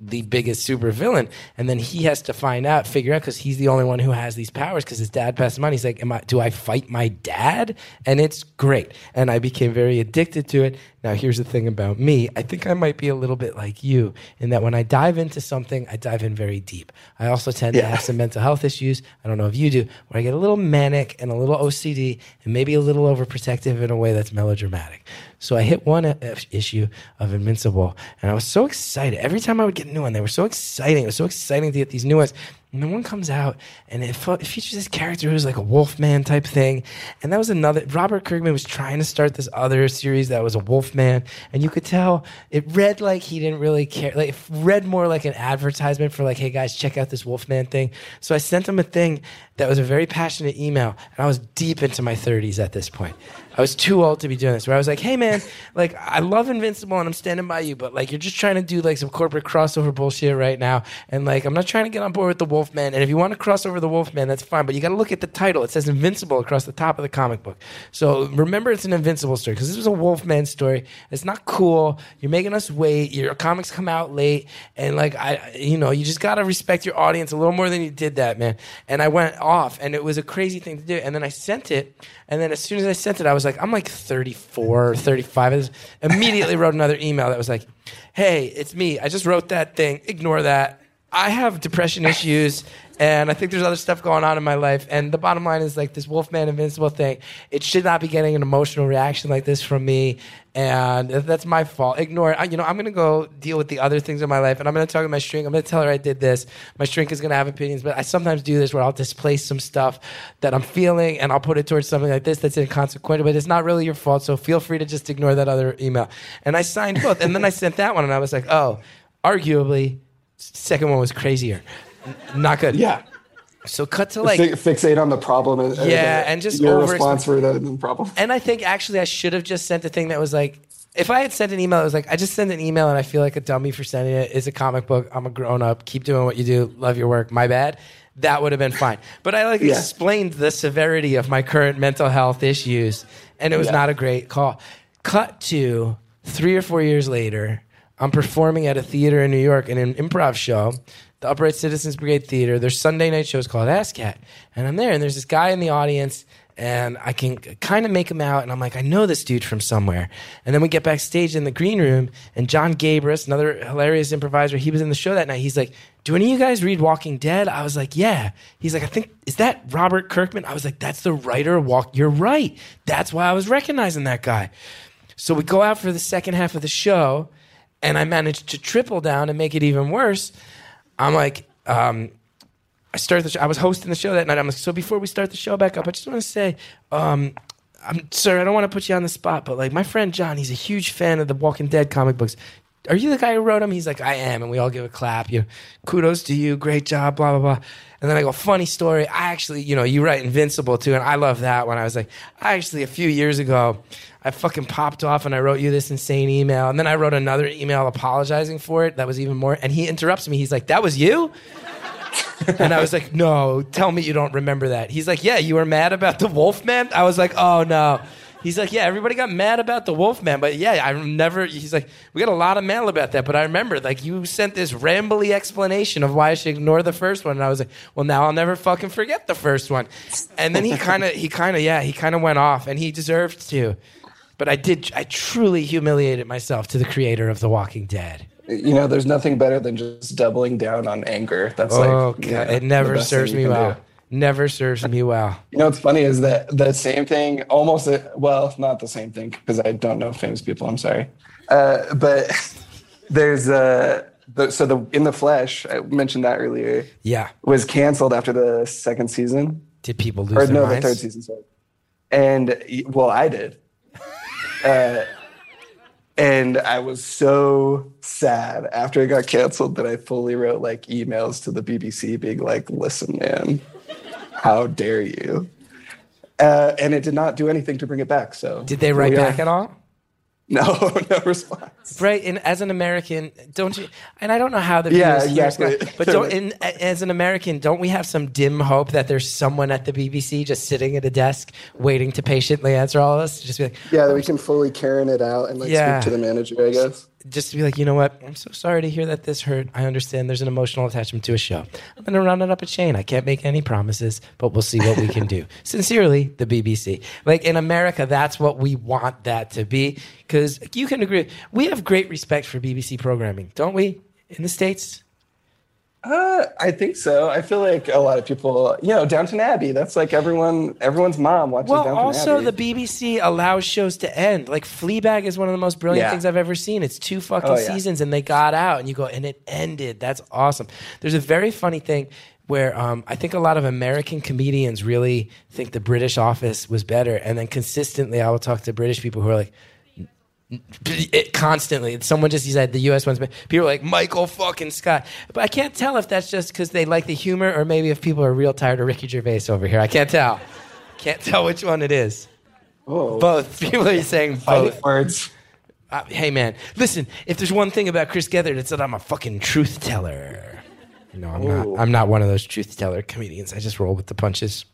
[SPEAKER 1] the biggest supervillain, and then he has to find out figure out because he's the only one who has these powers because his dad passed him on he's like am i do i fight my dad? And it's great. And i became very addicted to it. Now here's the thing about me. I think i might be a little bit like you in that when i dive into something i dive in very deep. I also tend to have some mental health issues. I don't know if you do where i get a little manic and a little ocd and maybe a little overprotective in a way that's melodramatic so I hit one issue of Invincible, and I was so excited. Every time I would get a new one, they were so exciting. It was so exciting to get these new ones. And then one comes out, and it, it features this character who's like a Wolfman type thing. And that was another. Robert Kirkman was trying to start this other series that was a Wolfman, and you could tell it read like he didn't really care. Like it read more like an advertisement for like, "Hey guys, check out this Wolfman thing." So I sent him a thing that was a very passionate email, and I was deep into my 30s at this point. I was too old to be doing this. Where I was like, "Hey man, like I love Invincible and I'm standing by you, but like you're just trying to do like some corporate crossover bullshit right now, and like I'm not trying to get on board with the Wolfman. And if you want to cross over the Wolfman, that's fine, but you got to look at the title. It says Invincible across the top of the comic book. So remember, it's an Invincible story because this was a Wolfman story. It's not cool. You're making us wait. Your comics come out late, and like I, you know, you just got to respect your audience a little more than you did that, man. And I went off, and it was a crazy thing to do. And then I sent it, and then as soon as I sent it, I was like, I'm like 34 or 35. I just immediately wrote another email that was like, Hey, it's me. I just wrote that thing. Ignore that. I have depression issues, and I think there's other stuff going on in my life. And the bottom line is like this Wolfman Invincible thing. It should not be getting an emotional reaction like this from me, and that's my fault. Ignore it. I, you know, I'm gonna go deal with the other things in my life, and I'm gonna talk to my shrink. I'm gonna tell her I did this. My shrink is gonna have opinions, but I sometimes do this where I'll displace some stuff that I'm feeling, and I'll put it towards something like this that's inconsequential, but it's not really your fault. So feel free to just ignore that other email. And I signed both, and then I sent that one, and I was like, oh, arguably second one was crazier. Not good.
[SPEAKER 4] Yeah.
[SPEAKER 1] So cut to like
[SPEAKER 4] Fi- fixate on the problem. And,
[SPEAKER 1] Yeah,
[SPEAKER 4] the-
[SPEAKER 1] and just
[SPEAKER 4] your
[SPEAKER 1] over-
[SPEAKER 4] response for the, problem.
[SPEAKER 1] and I think actually I should have just sent a thing that was like if I had sent an email, it was like I just sent an email and I feel like a dummy for sending it. It's a comic book. I'm a grown up. Keep doing what you do. Love your work. My bad. That would have been fine. But I like
[SPEAKER 4] Yeah.
[SPEAKER 1] explained the severity of my current mental health issues, and it was
[SPEAKER 4] Yeah.
[SPEAKER 1] not a great call. Cut to three or four years later, I'm performing at a theater in New York in an improv show, the Upright Citizens Brigade Theater. Their Sunday night show is called Ass Cat, and I'm there, and there's this guy in the audience, and I can kind of make him out, and I'm like, I know this dude from somewhere. And then we get backstage in the green room, and John Gabrus, another hilarious improviser, he was in the show that night. He's like, "Do any of you guys read Walking Dead?" I was like, "Yeah." He's like, "I think is that Robert Kirkman?" I was like, "That's the writer Walk." You're right. That's why I was recognizing that guy. So we go out for the second half of the show, and I managed to triple down and make it even worse. I'm like, um, I started the show. I was hosting the show that night. I'm like, so before we start the show back up, I just want to say, um, I'm sir, I don't want to put you on the spot, but like my friend John, he's a huge fan of the Walking Dead comic books. Are you the guy who wrote them? He's like, I am, and we all give a clap. You know, kudos to you, great job, blah blah blah. And then I go, funny story. I actually, you know, you write Invincible too, and I love that one. I was like, I actually a few years ago, I fucking popped off and I wrote you this insane email, and then I wrote another email apologizing for it. That was even more. And he interrupts me. He's like, that was you. And I was like, no, tell me you don't remember that. He's like, yeah, you were mad about the Wolfman? I was like, oh no. He's like, yeah, everybody got mad about the Wolfman, but yeah, I never. He's like, we got a lot of mail about that, but I remember, like, you sent this rambly explanation of why I should ignore the first one, and I was like, well, now I'll never fucking forget the first one. And then he kind of, he kind of, yeah, he kind of went off, and he deserved to. But I did, I truly humiliated myself to the creator of The Walking Dead.
[SPEAKER 4] You know, there's nothing better than just doubling down on anger. That's like
[SPEAKER 1] Oh,
[SPEAKER 4] you
[SPEAKER 1] God,
[SPEAKER 4] know,
[SPEAKER 1] it never
[SPEAKER 4] the best thing
[SPEAKER 1] serves me well.
[SPEAKER 4] do.
[SPEAKER 1] Never serves me well.
[SPEAKER 4] You know what's funny is that the same thing, almost well, not the same thing because I don't know famous people. I'm sorry, uh, but there's uh, the, so the in the flesh. I mentioned that earlier
[SPEAKER 1] Yeah.
[SPEAKER 4] was canceled after the second season
[SPEAKER 1] Did people lose
[SPEAKER 4] or no,
[SPEAKER 1] minds?
[SPEAKER 4] the third season. Sorry, and well, I did. Uh, And I was so sad after it got canceled that I fully wrote like emails to the BBC being like, listen, man, how dare you? Uh, and it did not do anything to bring it back. So
[SPEAKER 1] Did they write
[SPEAKER 4] we are-
[SPEAKER 1] back at all?
[SPEAKER 4] No, no response.
[SPEAKER 1] Right, and as an American, don't you? And I don't know how the
[SPEAKER 4] Yeah,
[SPEAKER 1] viewers hear
[SPEAKER 4] exactly.
[SPEAKER 1] but don't. In, as an American, don't we have some dim hope that there's someone at the BBC just sitting at a desk waiting to patiently answer all of us? Just be like,
[SPEAKER 4] Yeah, that we can fully Karen it out and like
[SPEAKER 1] Yeah.
[SPEAKER 4] speak to the manager, I guess.
[SPEAKER 1] Just to be like, you know what? I'm so sorry to hear that this hurt. I understand there's an emotional attachment to a show. I'm going to run it up a chain. I can't make any promises, but we'll see what we can do. Sincerely, the BBC. Like in America, that's what we want that to be. Because you can agree, we have great respect for BBC programming, don't we? In the States?
[SPEAKER 4] Uh, I think so. I feel like a lot of people, you know, Downton Abbey. That's like everyone, everyone's mom watches
[SPEAKER 1] Well,
[SPEAKER 4] Downton
[SPEAKER 1] also
[SPEAKER 4] Abbey.
[SPEAKER 1] the BBC allows shows to end. Like Fleabag is one of the most brilliant
[SPEAKER 4] Yeah.
[SPEAKER 1] things I've ever seen. It's two fucking
[SPEAKER 4] Oh, yeah.
[SPEAKER 1] seasons, and they got out, and you go, and it ended. That's awesome. There's a very funny thing where um, I think a lot of American comedians really think the British Office was better, and then consistently I will talk to British people who are like. It, constantly, someone just said the U.S. one's. better. People are like Michael fucking Scott, but I can't tell if that's just because they like the humor or maybe if people are real tired of Ricky Gervais over here. I can't tell. Can't tell which one it is.
[SPEAKER 4] Whoa.
[SPEAKER 1] Both. People are saying both.
[SPEAKER 4] words.
[SPEAKER 1] Uh, hey, man, listen, if there's one thing about Chris Gethard, it's that I'm a fucking truth teller. No, I'm
[SPEAKER 4] Ooh.
[SPEAKER 1] not. I'm not one of those truth teller comedians. I just roll with the punches.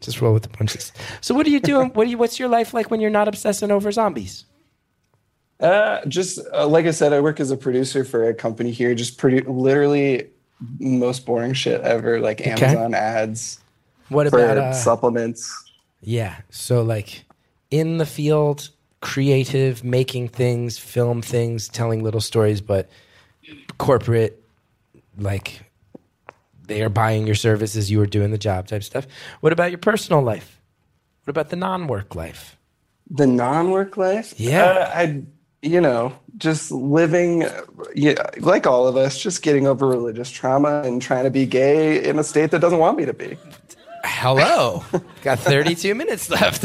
[SPEAKER 1] Just roll with the punches. So, what are you doing? What do you? What's your life like when you're not obsessing over zombies?
[SPEAKER 4] Uh, just uh, like I said, I work as a producer for a company here. Just produ- literally most boring shit ever, like Amazon ads
[SPEAKER 1] What about? Uh,
[SPEAKER 4] supplements.
[SPEAKER 1] yeah. So, like, in the field, creative, making things, film things, telling little stories, but corporate, like they are buying your services, you are doing the job type stuff. What about your personal life? What about the non-work life?
[SPEAKER 4] The non-work life.
[SPEAKER 1] Yeah.
[SPEAKER 4] uh, I, you know, just living, yeah, like all of us, just getting over religious trauma and trying to be gay in a state that doesn't want me to be.
[SPEAKER 1] Hello. Got 32 minutes left.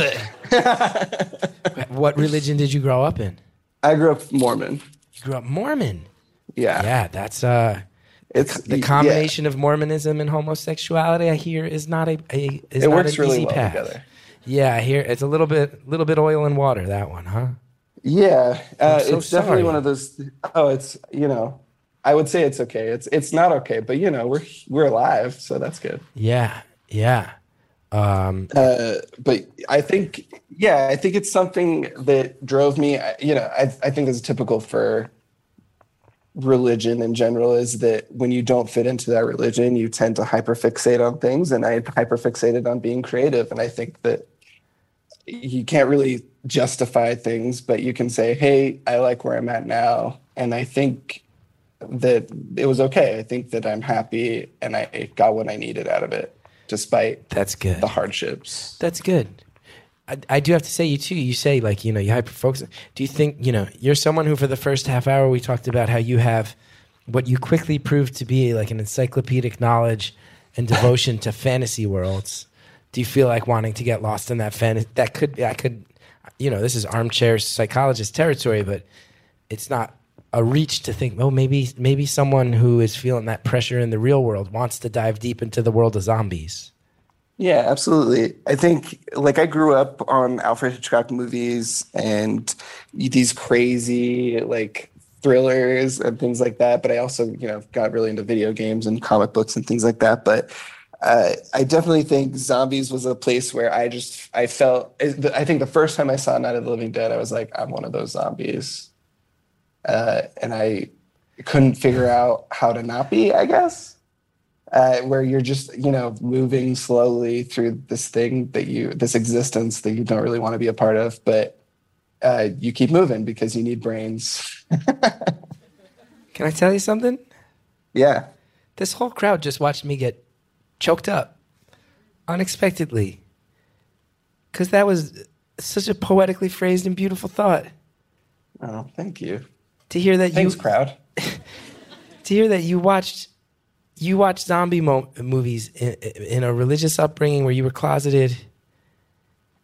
[SPEAKER 1] what religion did you grow up in?
[SPEAKER 4] I grew up Mormon.
[SPEAKER 1] You grew up Mormon.
[SPEAKER 4] Yeah,
[SPEAKER 1] Yeah, that's uh
[SPEAKER 4] it's
[SPEAKER 1] the combination of Mormonism and homosexuality I hear is not a, a is
[SPEAKER 4] it
[SPEAKER 1] not
[SPEAKER 4] works
[SPEAKER 1] an
[SPEAKER 4] really
[SPEAKER 1] easy
[SPEAKER 4] well
[SPEAKER 1] path.
[SPEAKER 4] together.
[SPEAKER 1] Yeah, I hear it's a little bit little bit oil and water that one, huh?
[SPEAKER 4] Yeah, uh,
[SPEAKER 1] so
[SPEAKER 4] it's definitely one of those. Oh, it's you know, I would say it's okay. It's it's not okay, but you know, we're we're alive, so that's good.
[SPEAKER 1] Yeah. Yeah. Um
[SPEAKER 4] Uh, but I think, yeah, I think it's something that drove me. You know, I I think is typical for religion in general is that when you don't fit into that religion, you tend to hyperfixate on things, and I hyperfixated on being creative, and I think that you can't really justify things, but you can say, "Hey, I like where I'm at now," and I think that it was okay. I think that I'm happy, and I got what I needed out of it, despite
[SPEAKER 1] that's good.
[SPEAKER 4] the hardships.
[SPEAKER 1] That's good. I, I do have to say, you too. You say like you know you hyper focus. Do you think you know you're someone who for the first half hour we talked about how you have what you quickly proved to be like an encyclopedic knowledge and devotion to fantasy worlds. Do you feel like wanting to get lost in that fan? That could. I could. You know, this is armchair psychologist territory, but it's not a reach to think. Oh, maybe maybe someone who is feeling that pressure in the real world wants to dive deep into the world of zombies.
[SPEAKER 4] Yeah, absolutely. I think like I grew up on Alfred Hitchcock movies and these crazy like thrillers and things like that. But I also, you know, got really into video games and comic books and things like that. But uh, I definitely think zombies was a place where I just I felt. I think the first time I saw Night of the Living Dead, I was like, I'm one of those zombies, uh, and I couldn't figure out how to not be. I guess uh, where you're just you know moving slowly through this thing that you this existence that you don't really want to be a part of but uh, you keep moving because you need brains
[SPEAKER 1] Can I tell you something?
[SPEAKER 4] yeah
[SPEAKER 1] This whole crowd just watched me get choked up unexpectedly. Because that was such a poetically phrased and beautiful thought.
[SPEAKER 4] oh thank you
[SPEAKER 1] To hear that
[SPEAKER 4] thanks
[SPEAKER 1] you
[SPEAKER 4] crowd
[SPEAKER 1] to hear that you watched you watched zombie mo- movies in, in a religious upbringing where you were closeted,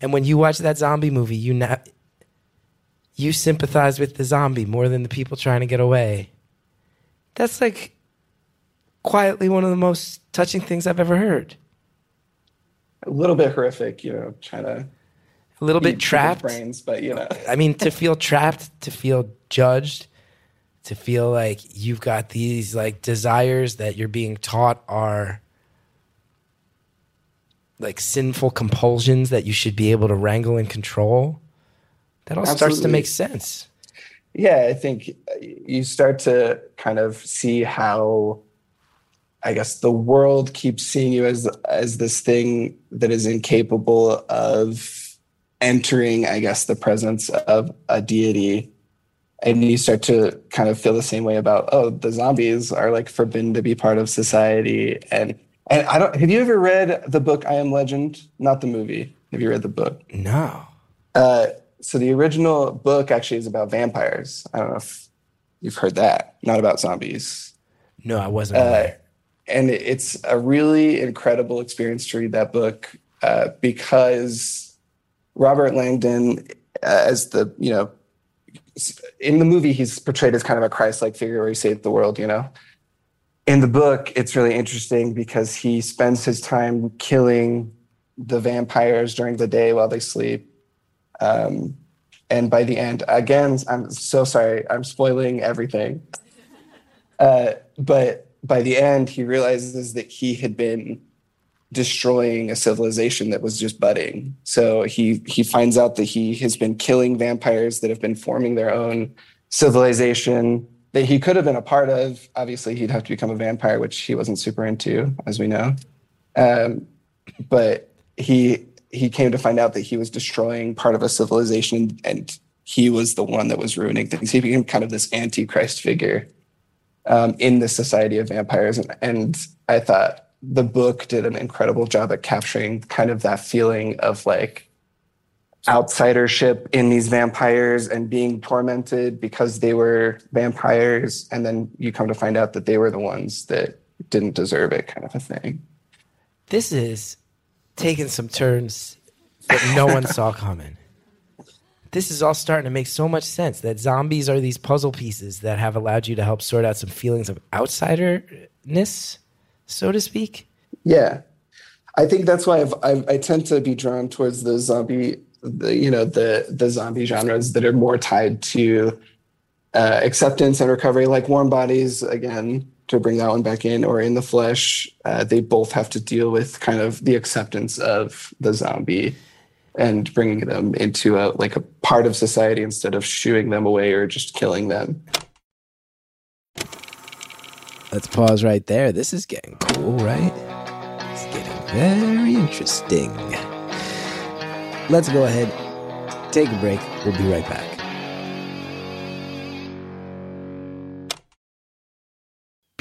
[SPEAKER 1] and when you watched that zombie movie, you now you sympathize with the zombie more than the people trying to get away. That's like quietly one of the most touching things I've ever heard.
[SPEAKER 4] A little bit horrific, you know, trying to
[SPEAKER 1] A little bit trapped.
[SPEAKER 4] brains, but you know,
[SPEAKER 1] I mean, to feel trapped, to feel judged, to feel like you've got these like desires that you're being taught are like sinful compulsions that you should be able to wrangle and control. That all starts to make sense.
[SPEAKER 4] yeah, I think you start to kind of see how I guess the world keeps seeing you as as this thing that is incapable of entering, I guess, the presence of a deity. And you start to kind of feel the same way about, oh, the zombies are like forbidden to be part of society. And and I don't have you ever read the book I Am Legend? Not the movie. Have you read the book?
[SPEAKER 1] No.
[SPEAKER 4] Uh, so the original book actually is about vampires. I don't know if you've heard that. Not about zombies.
[SPEAKER 1] No, I wasn't
[SPEAKER 4] Uh,
[SPEAKER 1] aware.
[SPEAKER 4] And it's a really incredible experience to read that book uh, because Robert Langdon, uh, as the you know, in the movie he's portrayed as kind of a Christ-like figure where he saved the world. You know, in the book it's really interesting because he spends his time killing the vampires during the day while they sleep. Um, and by the end, again, I'm so sorry, I'm spoiling everything. Uh, but by the end, he realizes that he had been destroying a civilization that was just budding. So he he finds out that he has been killing vampires that have been forming their own civilization that he could have been a part of. Obviously, he'd have to become a vampire, which he wasn't super into, as we know. Um, but he he came to find out that he was destroying part of a civilization, and he was the one that was ruining things. He became kind of this antichrist figure um, in the society of vampires. And, and I thought the book did an incredible job at capturing kind of that feeling of like outsidership in these vampires and being tormented because they were vampires. And then you come to find out that they were the ones that didn't deserve it, kind of a thing.
[SPEAKER 1] This is taking some turns that no one saw coming. This is all starting to make so much sense that zombies are these puzzle pieces that have allowed you to help sort out some feelings of outsiderness, so to speak.
[SPEAKER 4] Yeah, I think that's why I've, I've, I tend to be drawn towards the zombie, the you know the the zombie genres that are more tied to uh, acceptance and recovery, like Warm Bodies again to bring that one back in, or In the Flesh. Uh, they both have to deal with kind of the acceptance of the zombie and bringing them into a like a part of society instead of shooing them away or just killing them.
[SPEAKER 1] Let's pause right there. This is getting cool, right? It's getting very interesting. Let's go ahead, take a break. We'll be right back.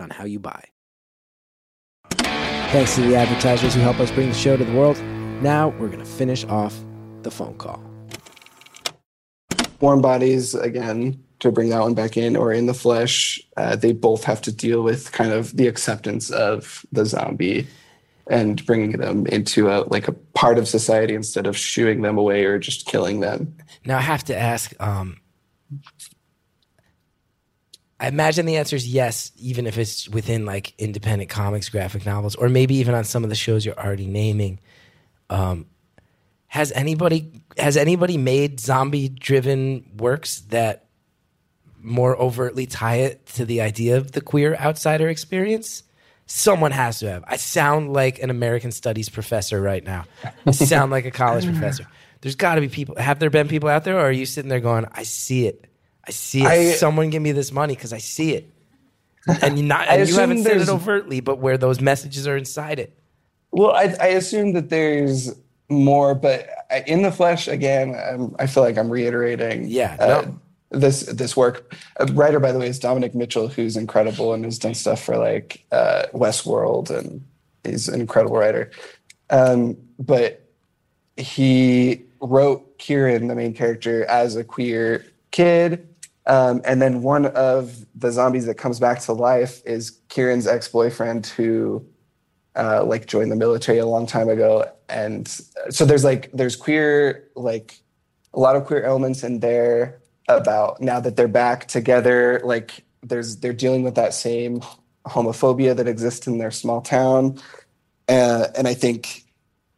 [SPEAKER 1] on how you buy. Thanks to the advertisers who help us bring the show to the world. Now we're going to finish off the phone call.
[SPEAKER 4] warm bodies again to bring that one back in or in the flesh uh, they both have to deal with kind of the acceptance of the zombie and bringing them into a like a part of society instead of shooing them away or just killing them
[SPEAKER 1] Now I have to ask. Um, I imagine the answer is yes, even if it's within like independent comics, graphic novels, or maybe even on some of the shows you're already naming. Um, has anybody has anybody made zombie driven works that more overtly tie it to the idea of the queer outsider experience? Someone has to have. I sound like an American studies professor right now. I sound like a college professor. There's got to be people. Have there been people out there, or are you sitting there going, "I see it, I see it.
[SPEAKER 4] I-
[SPEAKER 1] Someone give me this money because I see it." And you not, and you haven't said it overtly, but where those messages are inside it.
[SPEAKER 4] well I, I assume that there's more, but in the flesh again. Um, I feel like I'm reiterating.
[SPEAKER 1] Yeah,
[SPEAKER 4] uh, this this work. A writer, by the way, is Dominic Mitchell, who's incredible and has done stuff for like uh, Westworld, and he's an incredible writer. Um, but he wrote Kieran, the main character, as a queer kid. Um, and then one of the zombies that comes back to life is Kieran's ex-boyfriend who uh, like joined the military a long time ago. And so there's like there's queer like a lot of queer elements in there about now that they're back together. Like there's they're dealing with that same homophobia that exists in their small town, uh, and I think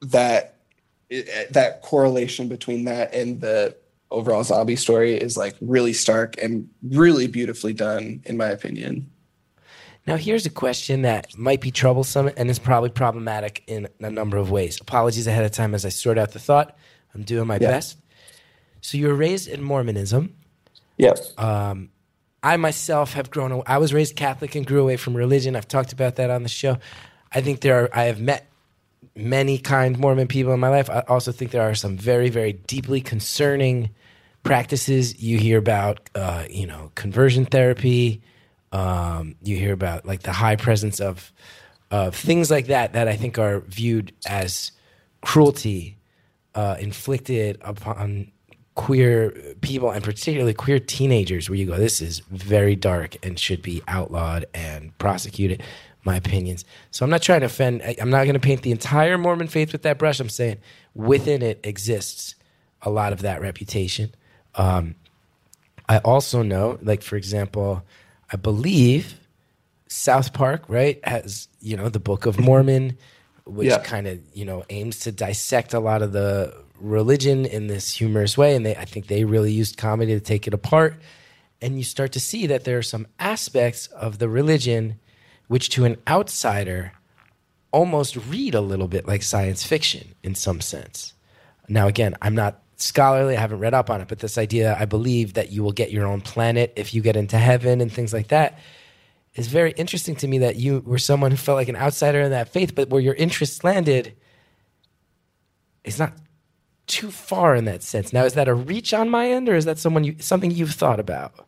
[SPEAKER 4] that that correlation between that and the overall zombie story is like really stark and really beautifully done, in my opinion.
[SPEAKER 1] Now, here's a question that might be troublesome and is probably problematic in a number of ways. Apologies ahead of time as I sort out the thought. I'm doing my
[SPEAKER 4] Yeah.
[SPEAKER 1] best. So, you were raised in Mormonism.
[SPEAKER 4] Yep.
[SPEAKER 1] Um, I myself have grown. I was raised Catholic and grew away from religion. I've talked about that on the show. I think there are. I have met many kind Mormon people in my life. I also think there are some very, very deeply concerning practices. You hear about, uh, you know, conversion therapy. Um, you hear about like the high presence of of things like that that I think are viewed as cruelty uh, inflicted upon queer people and particularly queer teenagers where you go this is very dark and should be outlawed and prosecuted my opinions so i'm not trying to offend I- i'm not going to paint the entire mormon faith with that brush i'm saying within it exists a lot of that reputation um, i also know like for example i believe South Park, right, has you know the Book of Mormon, which
[SPEAKER 4] Yeah.
[SPEAKER 1] kind of you know aims to dissect a lot of the religion in this humorous way, and they I think they really used comedy to take it apart, and you start to see that there are some aspects of the religion which to an outsider almost read a little bit like science fiction in some sense. Now, again, I'm not scholarly, I haven't read up on it, but this idea, I believe that you will get your own planet if you get into heaven and things like that is very interesting to me that you were someone who felt like an outsider in that faith, but where your interests landed is not too far in that sense. Now, is that a reach on my end, or is that someone you something you've thought about?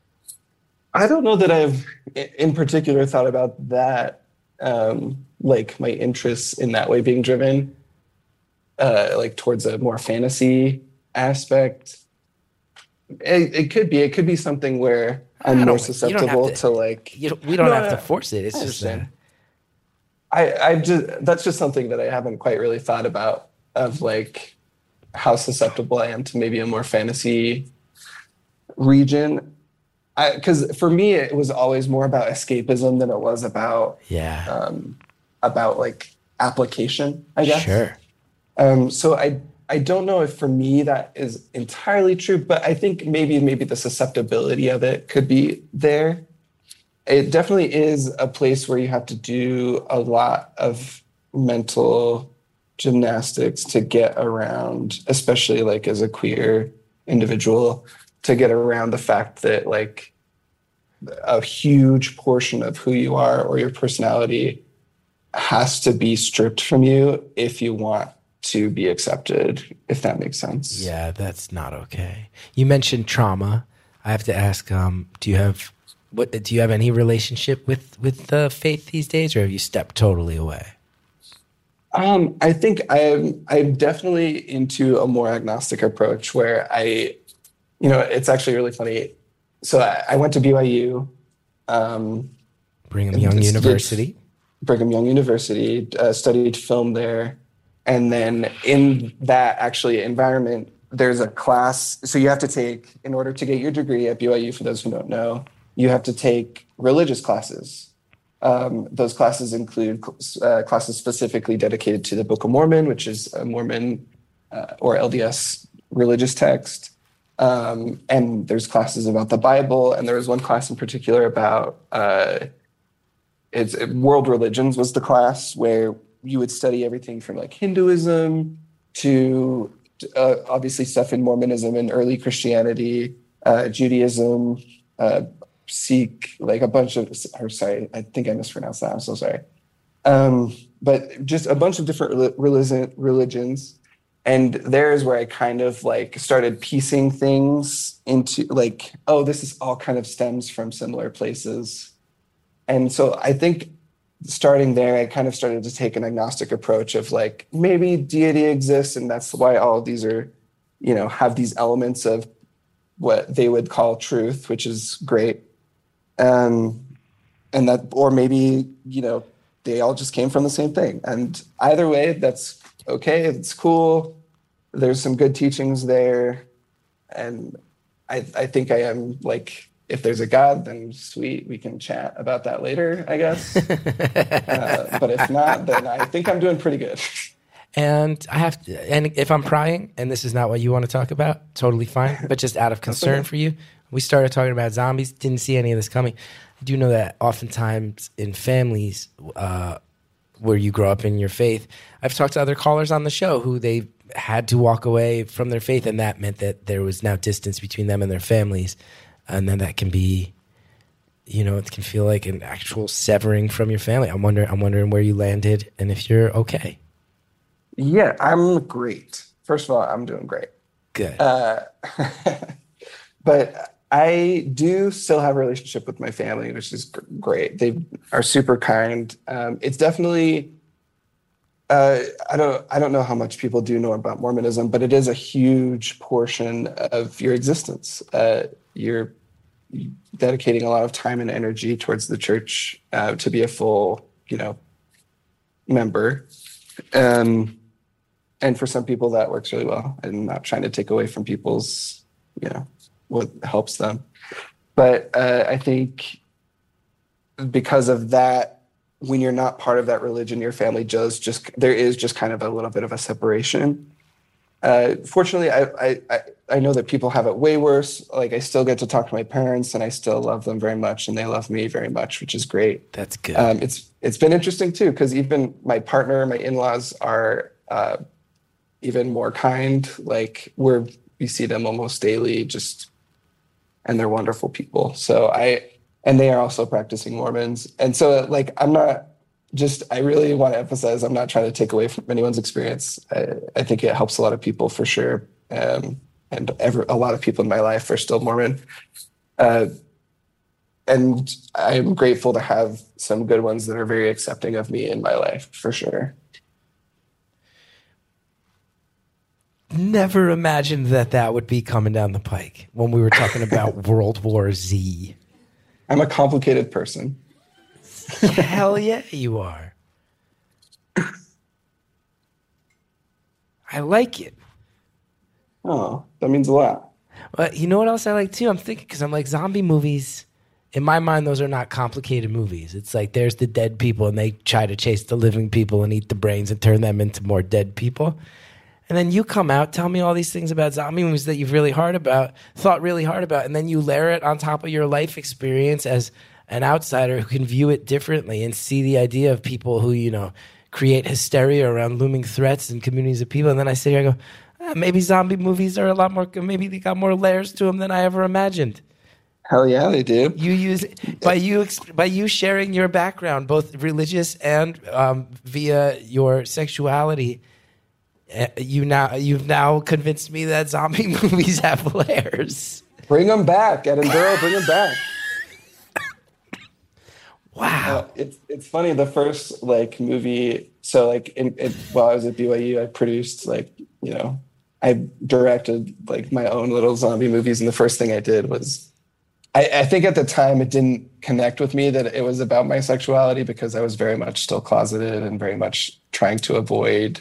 [SPEAKER 4] I don't know that I've in particular thought about that, um, like my interests in that way being driven, uh, like towards a more fantasy aspect. It, it could be. It could be something where I'm more
[SPEAKER 1] you don't have
[SPEAKER 4] susceptible
[SPEAKER 1] to-
[SPEAKER 4] to, like.
[SPEAKER 1] You don't, we don't
[SPEAKER 4] No,
[SPEAKER 1] have to force it. It's
[SPEAKER 4] I
[SPEAKER 1] just.
[SPEAKER 4] I, I just that's just something that I haven't quite really thought about of like how susceptible I am to maybe a more fantasy region. I because for me, it was always more about escapism than it was about
[SPEAKER 1] yeah,
[SPEAKER 4] um, about like application. I guess.
[SPEAKER 1] sure.
[SPEAKER 4] Um, so I I don't know if for me that is entirely true, but I think maybe maybe the susceptibility of it could be there. It definitely is a place where you have to do a lot of mental gymnastics to get around, especially like as a queer individual, to get around the fact that like a huge portion of who you are or your personality has to be stripped from you if you want to be accepted, if that makes sense.
[SPEAKER 1] Yeah, that's not okay. You mentioned trauma. I have to ask: um, Do you have what? Do you have any relationship with with the faith these days, or have you stepped totally away?
[SPEAKER 4] Um, I think I'm I'm definitely into a more agnostic approach where I, you know, it's actually really funny. So I, I went to BYU, um,
[SPEAKER 1] Brigham Young University.
[SPEAKER 4] Brigham Young University, uh, studied film there, and then in that actually environment, there's a class. So you have to take in order to get your degree at BYU. For those who don't know, you have to take religious classes. Um, those classes include uh, classes specifically dedicated to the Book of Mormon, which is a Mormon uh, or LDS religious text. Um, and there's classes about the Bible, and there was one class in particular about uh, it's world religions was the class where you would study everything from like Hinduism to uh, obviously stuff in Mormonism and early Christianity, uh, Judaism, uh, Sikh, like a bunch of. Or sorry, I think I mispronounced that. I'm so sorry. Um, but just a bunch of different religion, religions, and there's where I kind of like started piecing things into like, oh, this is all kind of stems from similar places. And so I think starting there, I kind of started to take an agnostic approach of like maybe deity exists, and that's why all of these are, you know, have these elements of what they would call truth, which is great. Um, and that, or maybe, you know, they all just came from the same thing. And either way, that's okay. It's cool. There's some good teachings there. And I, I think I am like, if there's a God, then sweet, we can chat about that later, I guess. uh, but if not, then I think I'm doing pretty good.
[SPEAKER 1] And I have to, and if I'm prying and this is not what you want to talk about, totally fine. But just out of concern
[SPEAKER 4] okay.
[SPEAKER 1] for you, we started talking about zombies, didn't see any of this coming. I do know that oftentimes in families uh, where you grow up in your faith, I've talked to other callers on the show who they had to walk away from their faith, and that meant that there was now distance between them and their families. And then that can be you know, it can feel like an actual severing from your family. I'm wondering, I'm wondering where you landed and if you're okay.
[SPEAKER 4] Yeah, I'm great. First of all, I'm doing great.
[SPEAKER 1] Good.
[SPEAKER 4] Uh, but I do still have a relationship with my family, which is great. They are super kind. Um, it's definitely. Uh, I don't. I don't know how much people do know about Mormonism, but it is a huge portion of your existence. Uh, you're dedicating a lot of time and energy towards the church uh, to be a full, you know, member. Um, and for some people that works really well and not trying to take away from people's you know what helps them but uh, i think because of that when you're not part of that religion your family does just there is just kind of a little bit of a separation uh, fortunately I, I i i know that people have it way worse like i still get to talk to my parents and i still love them very much and they love me very much which is great
[SPEAKER 1] That's good.
[SPEAKER 4] um, it's it's been interesting too because even my partner, my in-laws are uh, even more kind. Like we're we see them almost daily, just and they're wonderful people. So I and they are also practicing Mormons, and so like I'm not just I really want to emphasize I'm not trying to take away from anyone's experience. I, I think it helps a lot of people for sure, um, and ever a lot of people in my life are still Mormon. Uh, and I'm grateful to have some good ones that are very accepting of me in my life for sure.
[SPEAKER 1] Never imagined that that would be coming down the pike when we were talking about World War Z.
[SPEAKER 4] I'm a complicated person.
[SPEAKER 1] Hell yeah, you are. I like it.
[SPEAKER 4] Oh, that means a lot.
[SPEAKER 1] But you know what else I like too? I'm thinking because I'm like zombie movies. In my mind, those are not complicated movies. It's like there's the dead people, and they try to chase the living people and eat the brains and turn them into more dead people. And then you come out, tell me all these things about zombie movies that you've really hard about, thought really hard about, and then you layer it on top of your life experience as an outsider who can view it differently and see the idea of people who you know create hysteria around looming threats in communities of people. And then I sit here and go, ah, maybe zombie movies are a lot more, maybe they got more layers to them than I ever imagined.
[SPEAKER 4] Hell yeah, they do.
[SPEAKER 1] You use by you by you sharing your background, both religious and um, via your sexuality. Uh, You now you've now convinced me that zombie movies have layers.
[SPEAKER 4] Bring them back, Edinburgh. Bring them back.
[SPEAKER 1] Wow.
[SPEAKER 4] Uh, it's it's funny. The first like movie. So like in, in while I was at BYU, I produced like you know I directed like my own little zombie movies, and the first thing I did was I, I think at the time it didn't connect with me that it was about my sexuality because I was very much still closeted and very much trying to avoid,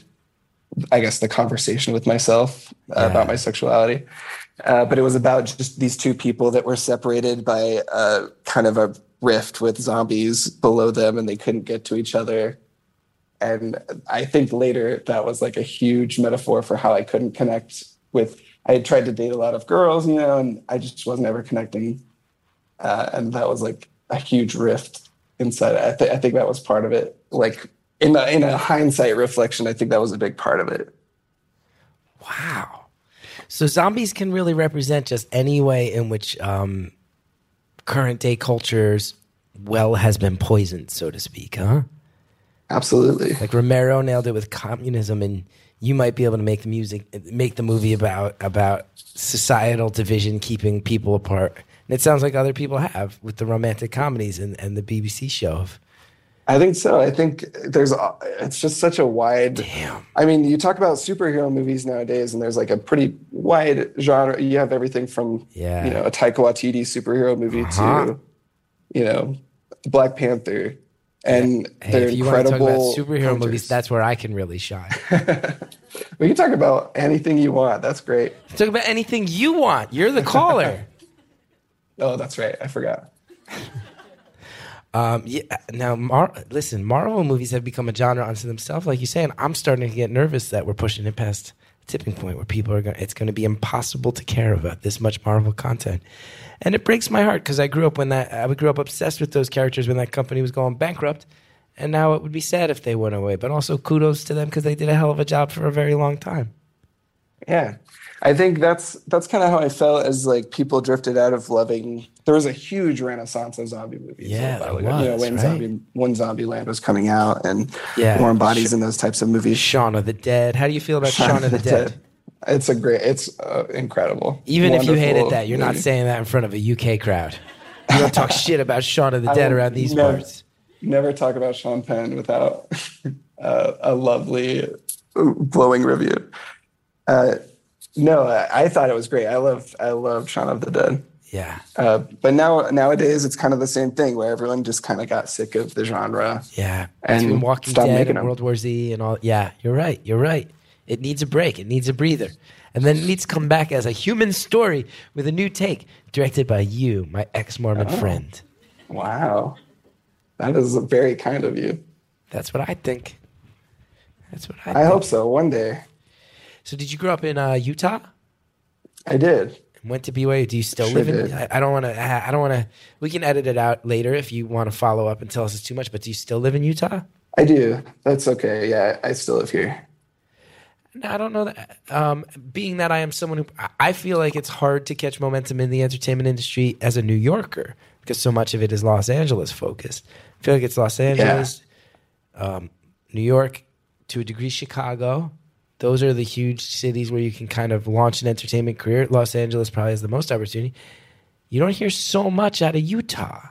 [SPEAKER 4] I guess, the conversation with myself uh,
[SPEAKER 1] Yeah.
[SPEAKER 4] about my sexuality. Uh, but it was about just these two people that were separated by uh, kind of a rift with zombies below them, and they couldn't get to each other. And I think later that was like a huge metaphor for how I couldn't connect with. I had tried to date a lot of girls, you know, and I just wasn't ever connecting. Uh, and that was like a huge rift inside. I, th- I think that was part of it. Like in a, in a hindsight reflection, I think that was a big part of it.
[SPEAKER 1] Wow. So zombies can really represent just any way in which um, current day culture's well has been poisoned, so to speak, huh?
[SPEAKER 4] Absolutely.
[SPEAKER 1] Like Romero nailed it with communism, and you might be able to make the music, make the movie about about societal division, keeping people apart. And it sounds like other people have with the romantic comedies and, and the BBC show. Of,
[SPEAKER 4] I think so. I think there's it's just such a wide.
[SPEAKER 1] Damn.
[SPEAKER 4] I mean, you talk about superhero movies nowadays, and there's like a pretty wide genre. You have everything from
[SPEAKER 1] Yeah.
[SPEAKER 4] you know a Taika Waititi superhero movie
[SPEAKER 1] Uh-huh.
[SPEAKER 4] to you know Black Panther, and
[SPEAKER 1] hey,
[SPEAKER 4] they're
[SPEAKER 1] if you want to talk about superhero
[SPEAKER 4] hunters.
[SPEAKER 1] movies, that's where I can really shine.
[SPEAKER 4] we can talk about anything you want. That's great.
[SPEAKER 1] talk about anything you want. You're the caller.
[SPEAKER 4] Oh, that's right. I forgot.
[SPEAKER 1] Um, yeah. Now, Mar- listen, Marvel movies have become a genre unto themselves. Like you're saying, I'm starting to get nervous that we're pushing it past tipping point where people are going. It's going to be impossible to care about this much Marvel content, and it breaks my heart because I grew up when that I grew up obsessed with those characters when that company was going bankrupt, and now it would be sad if they went away. But also kudos to them because they did a hell of a job for a very long time.
[SPEAKER 4] Yeah. I think that's that's kind of how I felt as like people drifted out of loving. There was a huge renaissance of zombie movies.
[SPEAKER 1] Yeah, there
[SPEAKER 4] ago. you know, when
[SPEAKER 1] right?
[SPEAKER 4] zombie when Zombieland was coming out and
[SPEAKER 1] Yeah,
[SPEAKER 4] Warm Bodies and those types of movies.
[SPEAKER 1] Shaun of the Dead. How do you feel about Shaun of the Dead?
[SPEAKER 4] It's a great. It's uh, incredible.
[SPEAKER 1] Even if you hated that, you're not saying that in front of a UK crowd. You don't talk shit about Shaun of the Dead around these
[SPEAKER 4] never-
[SPEAKER 1] parts.
[SPEAKER 4] Never talk about Sean Penn without uh, a lovely glowing review. Uh, no, I, I thought it was great. I love I love Shaun of the Dead.
[SPEAKER 1] Yeah,
[SPEAKER 4] Uh, but now nowadays it's kind of the same thing where everyone just kind of got sick of the genre.
[SPEAKER 1] yeah.
[SPEAKER 4] And
[SPEAKER 1] Between Walking Dead
[SPEAKER 4] making
[SPEAKER 1] and
[SPEAKER 4] them.
[SPEAKER 1] World War Z and all. Yeah, you're right. You're right. It needs a break. It needs a breather. And then it needs to come back as a human story with a new take, directed by you, my ex Mormon
[SPEAKER 4] Oh.
[SPEAKER 1] friend.
[SPEAKER 4] Wow, that is very kind of you.
[SPEAKER 1] That's what I think. That's what I,
[SPEAKER 4] I
[SPEAKER 1] think.
[SPEAKER 4] hope so. One day
[SPEAKER 1] So, did you grow up in uh, Utah?
[SPEAKER 4] I did.
[SPEAKER 1] Went to BYU. Do you still
[SPEAKER 4] Sure
[SPEAKER 1] live in?
[SPEAKER 4] did.
[SPEAKER 1] I, don't want to. I don't want to. We can edit it out later if you want to follow up and tell us it's too much. But do you still live in Utah?
[SPEAKER 4] I do. That's okay. Yeah, I still live here.
[SPEAKER 1] No, I don't know that. Um, being that I am someone who I- feel like it's hard to catch momentum in the entertainment industry as a New Yorker because so much of it is Los Angeles focused. I feel like it's Los Angeles, um, New York, to a degree Chicago. Those are the huge cities where you can kind of launch an entertainment career. Los Angeles probably has the most opportunity. You don't hear so much out of Utah.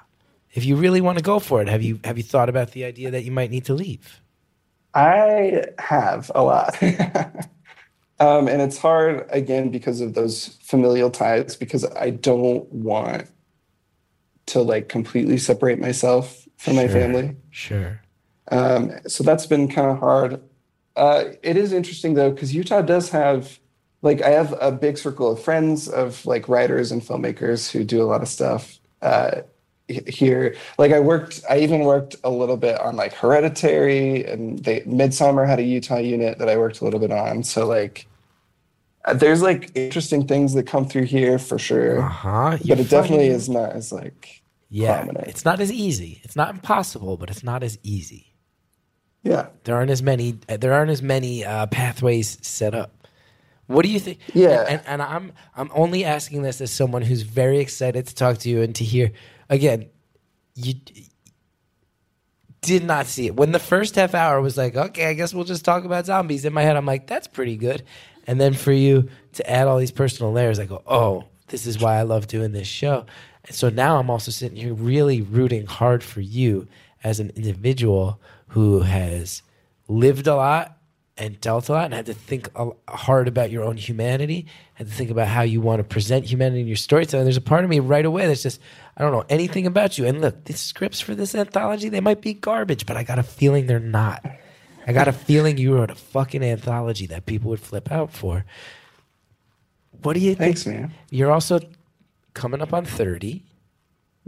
[SPEAKER 1] If you really want to go for it, have you have you thought about the idea that you might need to leave?
[SPEAKER 4] I have a lot. um, and it's hard again because of those familial ties because I don't want to like completely separate myself from my family.
[SPEAKER 1] Sure.
[SPEAKER 4] Um, so that's been kind of hard. Uh, it is interesting though, because Utah does have, like, I have a big circle of friends of like writers and filmmakers who do a lot of stuff uh, here. Like, I worked, I even worked a little bit on like Hereditary, and they Midsommar had a Utah unit that I worked a little bit on. So like, uh, there's like interesting things that come through here for sure,
[SPEAKER 1] Uh huh.
[SPEAKER 4] but it definitely is not as like,
[SPEAKER 1] Yeah,
[SPEAKER 4] prominent.
[SPEAKER 1] it's not as easy. It's not impossible, but it's not as easy.
[SPEAKER 4] Yeah.
[SPEAKER 1] There aren't as many. There aren't as many uh, pathways set up. What do you think?
[SPEAKER 4] Yeah.
[SPEAKER 1] and, and I'm I'm only asking this as someone who's very excited to talk to you and to hear. Again, you did not see it when the first half hour was like, okay, I guess we'll just talk about zombies. In my head, I'm like, that's pretty good. And then for you to add all these personal layers, I go, oh, this is why I love doing this show. And so now I'm also sitting here really rooting hard for you as an individual who has lived a lot and dealt a lot and had to think hard about your own humanity, had to think about how you want to present humanity in your storytelling. There's a part of me right away that's just, I don't know anything about you. And look, the scripts for this anthology, they might be garbage, but I got a feeling they're not. I got a feeling you wrote a fucking anthology that people would flip out for. What do you think?
[SPEAKER 4] Thanks,
[SPEAKER 1] think?
[SPEAKER 4] man.
[SPEAKER 1] You're also coming up on 30.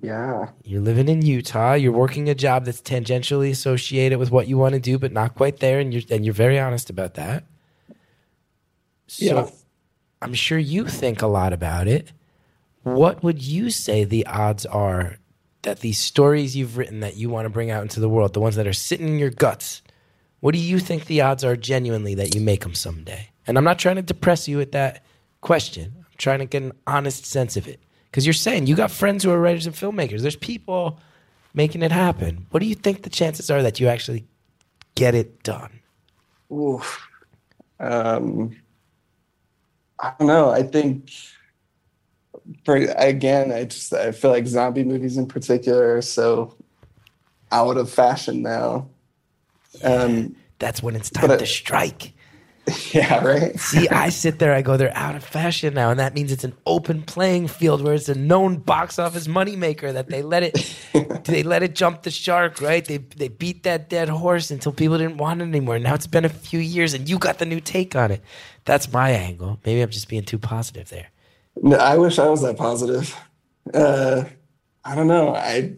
[SPEAKER 4] Yeah.
[SPEAKER 1] You're living in Utah. You're working a job that's tangentially associated with what you want to do, but not quite there, and you're and you're very honest about that. So
[SPEAKER 4] Yeah.
[SPEAKER 1] I'm sure you think a lot about it. What would you say the odds are that these stories you've written that you want to bring out into the world, the ones that are sitting in your guts, what do you think the odds are genuinely that you make them someday? And I'm not trying to depress you with that question. I'm trying to get an honest sense of it. Because you're saying you got friends who are writers and filmmakers. There's people making it happen. What do you think the chances are that you actually get it done?
[SPEAKER 4] Oof. Um, I don't know. I think for again, I just I feel like zombie movies in particular are so out of fashion now. Um,
[SPEAKER 1] That's when it's time to strike.
[SPEAKER 4] yeah, right.
[SPEAKER 1] See, I sit there, I go, they're out of fashion now, and that means it's an open playing field where it's a known box office moneymaker that they let it they let it jump the shark, right? They they beat that dead horse until people didn't want it anymore. Now it's been a few years and you got the new take on it. That's my angle. Maybe I'm just being too positive there.
[SPEAKER 4] No, I wish I was that positive. Uh, I don't know. I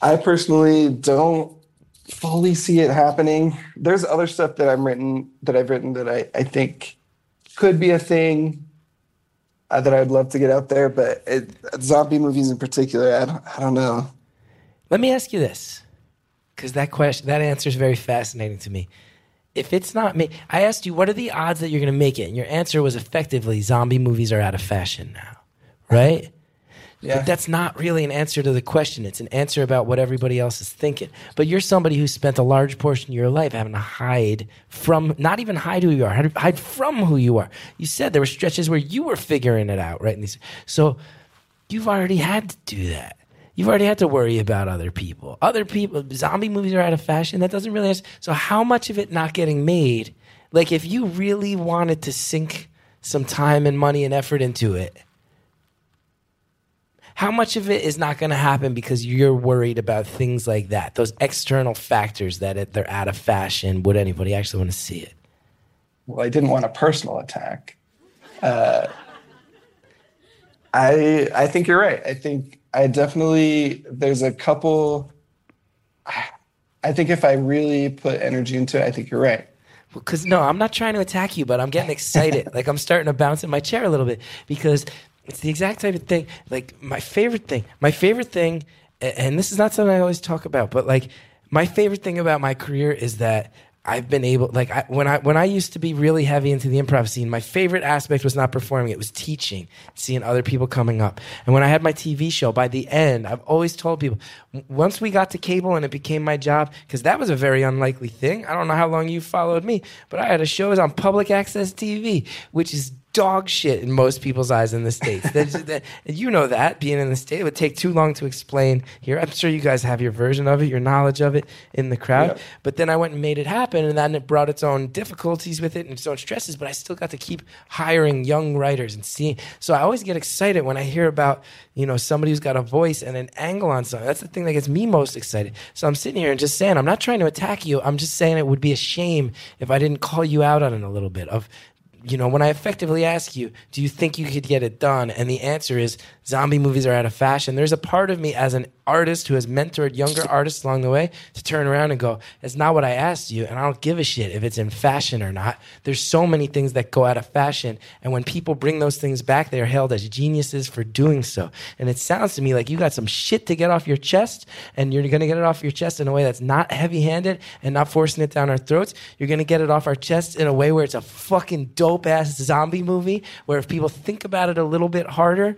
[SPEAKER 4] I personally don't fully see it happening. There's other stuff that I'm written that I've written that I, I think could be a thing uh, that I'd love to get out there, but it, zombie movies in particular, I don't, I don't know.
[SPEAKER 1] Let me ask you this, because that question, that answer is very fascinating to me. If it's not me, I asked you, what are the odds that you're going to make it? And your answer was effectively, zombie movies are out of fashion now, right?
[SPEAKER 4] Yeah.
[SPEAKER 1] But that's not really an answer to the question. It's an answer about what everybody else is thinking. But you're somebody who spent a large portion of your life having to hide from, not even hide who you are, hide- from who you are. You said there were stretches where you were figuring it out, right? So you've already had to do that. You've already had to worry about other people. Other people, zombie movies are out of fashion. That doesn't really. Answer. So how much of it not getting made? Like if you really wanted to sink some time and money and effort into it, how much of it is not going to happen because you're worried about things like that? Those external factors that it, they're out of fashion. Would anybody actually want to see it?
[SPEAKER 4] Well, I didn't want a personal attack. Uh, I I think you're right. I think I definitely there's a couple. I think if I really put energy into it, I think you're right.
[SPEAKER 1] Because no, I'm not trying to attack you, but I'm getting excited. like I'm starting to bounce in my chair a little bit because it's the exact type of thing. Like my favorite thing, my favorite thing, and this is not something I always talk about, but like my favorite thing about my career is that I've been able, like I, when I when I used to be really heavy into the improv scene, my favorite aspect was not performing; it was teaching, seeing other people coming up. And when I had my TV show, by the end, I've always told people, once we got to cable and it became my job, because that was a very unlikely thing. I don't know how long you followed me, but I had a show on public access TV, which is dog shit in most people's eyes in the states. That, you know that being in the state it would take too long to explain here. I'm sure you guys have your version of it, your knowledge of it in the crowd.
[SPEAKER 4] Yeah.
[SPEAKER 1] But then I went and made it happen, and then it brought its own difficulties with it and its own stresses. But I still got to keep hiring young writers and seeing. So I always get excited when I hear about you know somebody who's got a voice and an angle on something. That's the thing that gets me most excited. So I'm sitting here and just saying, I'm not trying to attack you. I'm just saying it would be a shame if I didn't call you out on it a little bit of you know, when I effectively ask you, do you think you could get it done? And the answer is zombie movies are out of fashion. There's a part of me as an artist who has mentored younger artists along the way to turn around and go, it's not what I asked you. And I don't give a shit if it's in fashion or not. There's so many things that go out of fashion. And when people bring those things back, they are hailed as geniuses for doing so. And it sounds to me like you got some shit to get off your chest and you're to get it off your chest in a way that's not heavy handed and not forcing it down our throats. You're to get it off our chest in a way where it's a fucking dope ass zombie movie where if people think about it a little bit harder,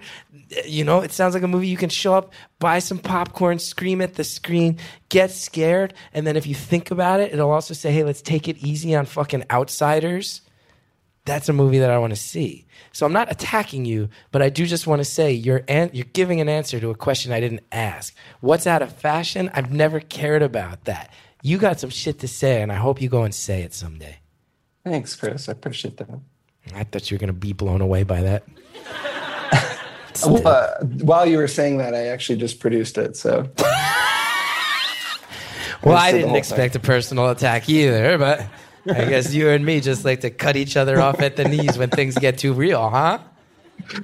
[SPEAKER 1] you know, it sounds like a movie you can show up, buy some popcorn, scream at the screen, get scared, and then if you think about it, it'll also say, hey, let's take it easy on fucking outsiders. That's a movie that I want to see. So I'm not attacking you, but I do just want to say you're an- you're giving an answer to a question I didn't ask. What's out of fashion? I've never cared about that. You got some shit to say, and I hope you go and say it someday.
[SPEAKER 4] Thanks, Chris. I appreciate that.
[SPEAKER 1] I thought you were gonna be blown away by that.
[SPEAKER 4] Well, uh, while you were saying that, I actually just produced it. So
[SPEAKER 1] Well,
[SPEAKER 4] I
[SPEAKER 1] I
[SPEAKER 4] said the
[SPEAKER 1] didn't expect a personal attack either, but I guess you and me just like to cut each other off at the knees when things get too real, huh?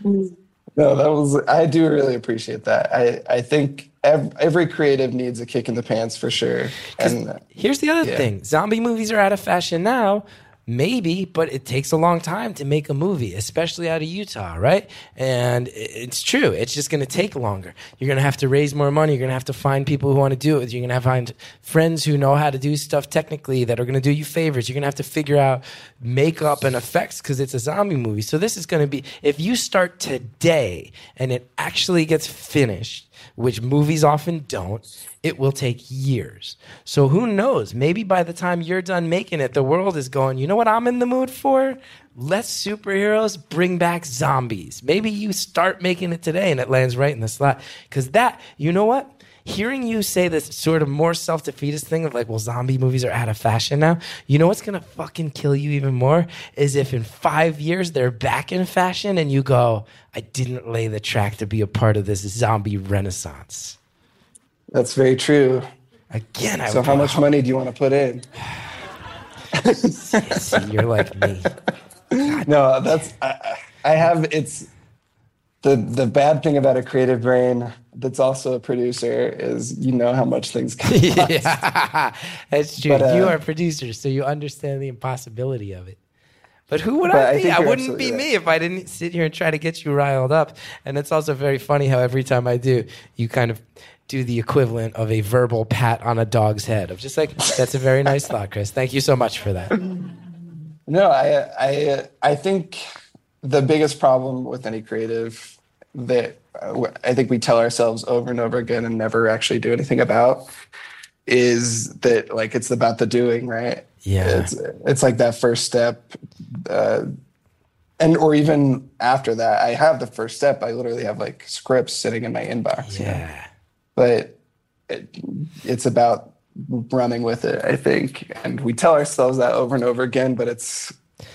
[SPEAKER 4] no, that was. I do really appreciate that. I I think ev- every creative needs a kick in the pants for sure. And uh,
[SPEAKER 1] Here's the other
[SPEAKER 4] Yeah.
[SPEAKER 1] thing zombie movies are out of fashion now. Maybe, but it takes a long time to make a movie, especially out of Utah, right? And it's true. It's just going to take longer. You're going to have to raise more money. You're going to have to find people who want to do it. You're going to have to find friends who know how to do stuff technically that are going to do you favors. You're going to have to figure out makeup and effects because it's a zombie movie. So this is going to be, if you start today and it actually gets finished, which movies often don't, it will take years. So who knows? Maybe by the time you're done making it, the world is going, you know what I'm in the mood for? Less superheroes, bring back zombies. Maybe you start making it today and it lands right in the slot. Because that, you know what? Hearing you say this sort of more self defeatist thing of like, well, zombie movies are out of fashion now. You know what's gonna fucking kill you even more is if in five years they're back in fashion and you go, I didn't lay the track to be a part of this zombie renaissance.
[SPEAKER 4] That's very true.
[SPEAKER 1] Again, I
[SPEAKER 4] So how much money do you want to put in?
[SPEAKER 1] See, you're like me.
[SPEAKER 4] No, that's I, I have it's the the bad thing about a creative brain that's also a producer is you know how much things can cost.
[SPEAKER 1] yeah, that's true.
[SPEAKER 4] But, uh,
[SPEAKER 1] you are producers, so you understand the impossibility of it. But who would I
[SPEAKER 4] I
[SPEAKER 1] be?
[SPEAKER 4] think
[SPEAKER 1] I, wouldn't be
[SPEAKER 4] absolutely
[SPEAKER 1] me if I didn't sit here and try to get you riled up. And it's also very funny how every time I do, you kind of do the equivalent of a verbal pat on a dog's head. Of just like, that's a very nice thought, Chris. Thank you so much for that.
[SPEAKER 4] No, I I I think the biggest problem with any creative that uh, I think we tell ourselves over and over again and never actually do anything about is that like it's about the doing, right?
[SPEAKER 1] Yeah.
[SPEAKER 4] It's it's like that first step uh and or even after that, I have the first step. I literally have like scripts sitting in my inbox. you know?
[SPEAKER 1] Yeah.
[SPEAKER 4] but it, it's about running with it i think and we tell ourselves that over and over again but it's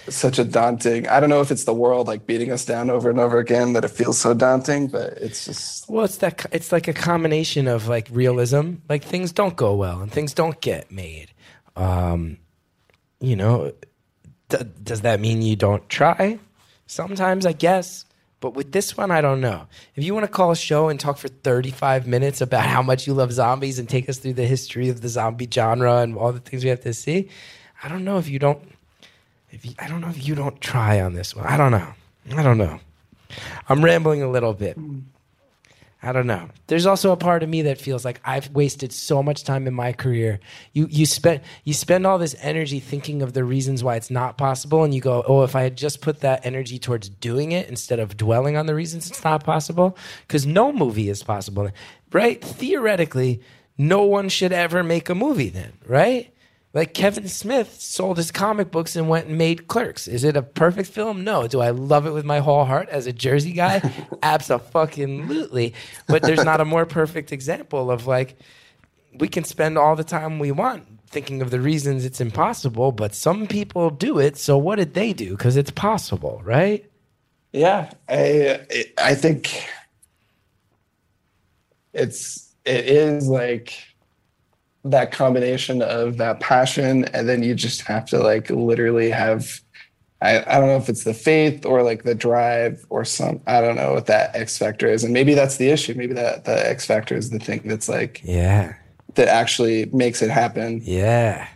[SPEAKER 4] such a daunting i don't know if it's the world like beating us down over and over again that it feels so daunting but it's just
[SPEAKER 1] Well, it's that. It's like a combination of like realism, like things don't go well and things don't get made. Um, you know, d- does that mean you don't try? Sometimes, I guess. But with this one, I don't know. If you want to call a show and talk for 35 minutes about how much you love zombies and take us through the history of the zombie genre and all the things we have to see, I don't know if you don't. You, I don't know if you don't try on this one. I don't know. I don't know. I'm rambling a little bit. Mm. I don't know. There's also a part of me that feels like I've wasted so much time in my career. You you spend you spend all this energy thinking of the reasons why it's not possible, and you go, "Oh, if I had just put that energy towards doing it instead of dwelling on the reasons it's not possible," because no movie is possible, right? Theoretically, no one should ever make a movie then, right? Like Kevin Smith sold his comic books and went and made Clerks. Is it a perfect film? No. Do I love it with my whole heart as a Jersey guy? Absolutely. But there's not a more perfect example of like we can spend all the time we want thinking of the reasons it's impossible, but some people do it. So what did they do? Because it's possible, right?
[SPEAKER 4] yeah i i think it's it is like that combination of that passion and then you just have to like literally have I, I don't know if it's the faith or like the drive or some I don't know what that X factor is. And maybe that's the issue. Maybe that the X factor is the thing that's like
[SPEAKER 1] Yeah.
[SPEAKER 4] that actually makes it happen.
[SPEAKER 1] Yeah.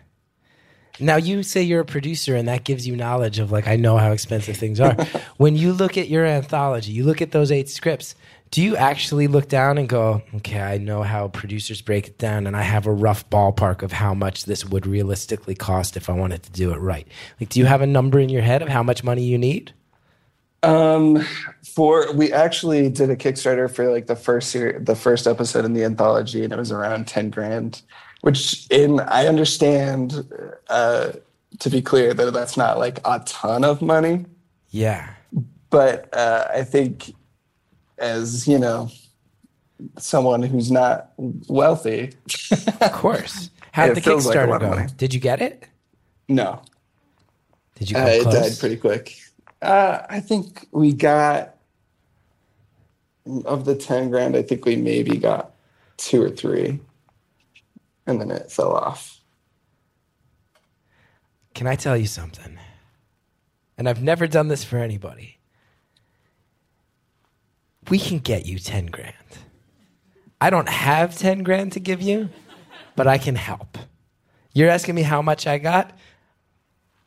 [SPEAKER 1] Now you say you're a producer and that gives you knowledge of like I know how expensive things are. when you look at your anthology, you look at those eight scripts, do you actually look down and go, "Okay, I know how producers break it down and I have a rough ballpark of how much this would realistically cost if I wanted to do it right." Like do you have a number in your head of how much money you need?
[SPEAKER 4] Um, for we actually did a Kickstarter for like the first year, the first episode in the anthology, and it was around ten grand. Which, in I understand, uh, to be clear, that that's not like a ton of money,
[SPEAKER 1] Yeah.
[SPEAKER 4] but uh, I think, as you know, someone who's not wealthy,
[SPEAKER 1] Of course. How'd the
[SPEAKER 4] like
[SPEAKER 1] Kickstarter
[SPEAKER 4] lot
[SPEAKER 1] go? Did you get it?
[SPEAKER 4] no,
[SPEAKER 1] Did you
[SPEAKER 4] uh, it died pretty quick. Uh, I think we got of the ten grand. I think we maybe got two or three, and then it fell off.
[SPEAKER 1] Can I tell you something? And I've never done this for anybody. We can get you 10 grand. I don't have 10 grand to give you, but I can help. You're asking me how much I got?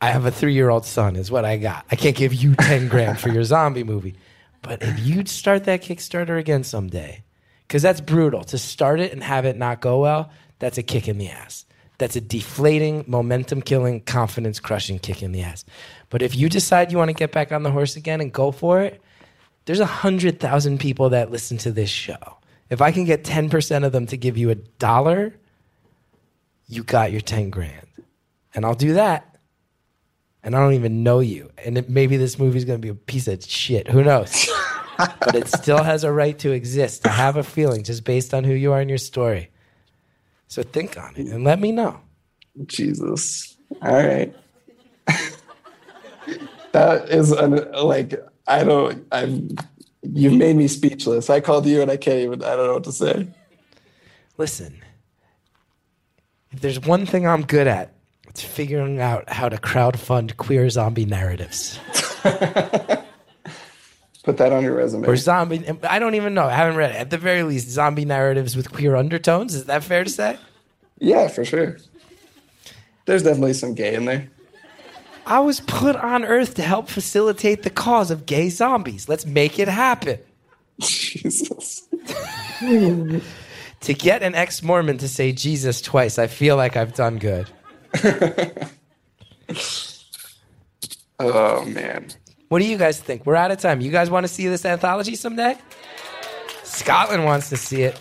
[SPEAKER 1] I have a three year old son, is what I got. I can't give you 10 grand for your zombie movie. But if you'd start that Kickstarter again someday, because that's brutal to start it and have it not go well, that's a kick in the ass. That's a deflating, momentum killing, confidence crushing kick in the ass. But if you decide you want to get back on the horse again and go for it, there's a hundred thousand people that listen to this show. If I can get 10% of them to give you a dollar, you got your 10 grand. And I'll do that. And I don't even know you. And it, maybe this movie's going to be a piece of shit. Who knows? but it still has a right to exist. I have a feeling just based on who you are in your story. So think on it and let me know.
[SPEAKER 4] Jesus. All right. that is an, like I don't. I'm. You've made me speechless. I called you and I can't even. I don't know what to say.
[SPEAKER 1] Listen, if there's one thing I'm good at, it's figuring out how to crowdfund queer zombie narratives.
[SPEAKER 4] Put that on your resume.
[SPEAKER 1] Or zombie, I don't even know. I haven't read it. At the very least, zombie narratives with queer undertones. Is that fair to say?
[SPEAKER 4] yeah, for sure. There's definitely some gay in there.
[SPEAKER 1] I was put on Earth to help facilitate the cause of gay zombies. Let's make it happen.
[SPEAKER 4] Jesus.
[SPEAKER 1] To get an ex Mormon to say Jesus twice, I feel like I've done good.
[SPEAKER 4] Oh man.
[SPEAKER 1] What do you guys think? We're out of time. You guys want to see this anthology someday? Scotland wants to see it.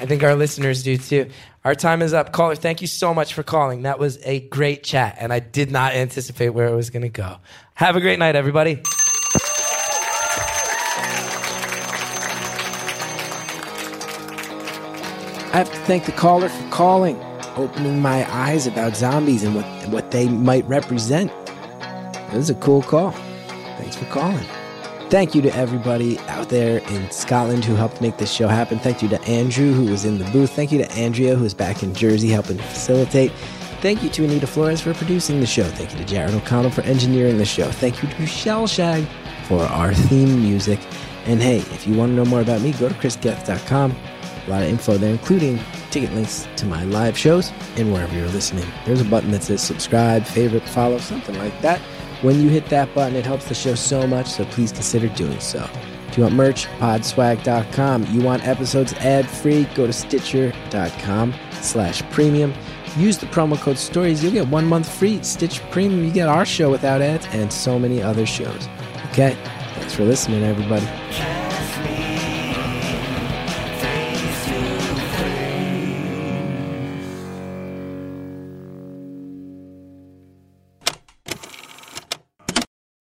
[SPEAKER 1] I think our listeners do too. Our time is up. Caller, thank you so much for calling. That was a great chat, and I did not anticipate where it was going to go. Have a great night, everybody. I have to thank the caller for calling, opening my eyes about zombies and what, what they might represent. It was a cool call. Thanks for calling. Thank you to everybody out there in Scotland who helped make this show happen. Thank you to Andrew, who was in the booth. Thank you to Andrea, who is back in Jersey helping facilitate. Thank you to Anita Flores for producing the show. Thank you to Jared O'Connell for engineering the show. Thank you to Shellshag for our theme music. And hey, if you want to know more about me, go to chrisgeth.com. A lot of info there, including ticket links to my live shows and wherever you're listening. There's a button that says subscribe, favorite, follow, something like that. When you hit that button, it helps the show so much, so please consider doing so. If you want merch, podswag.com. You want episodes ad-free, go to stitcher.com slash premium. Use the promo code STORIES. You'll get one month free. Stitcher Premium, you get our show without ads and so many other shows. Okay? Thanks for listening, everybody.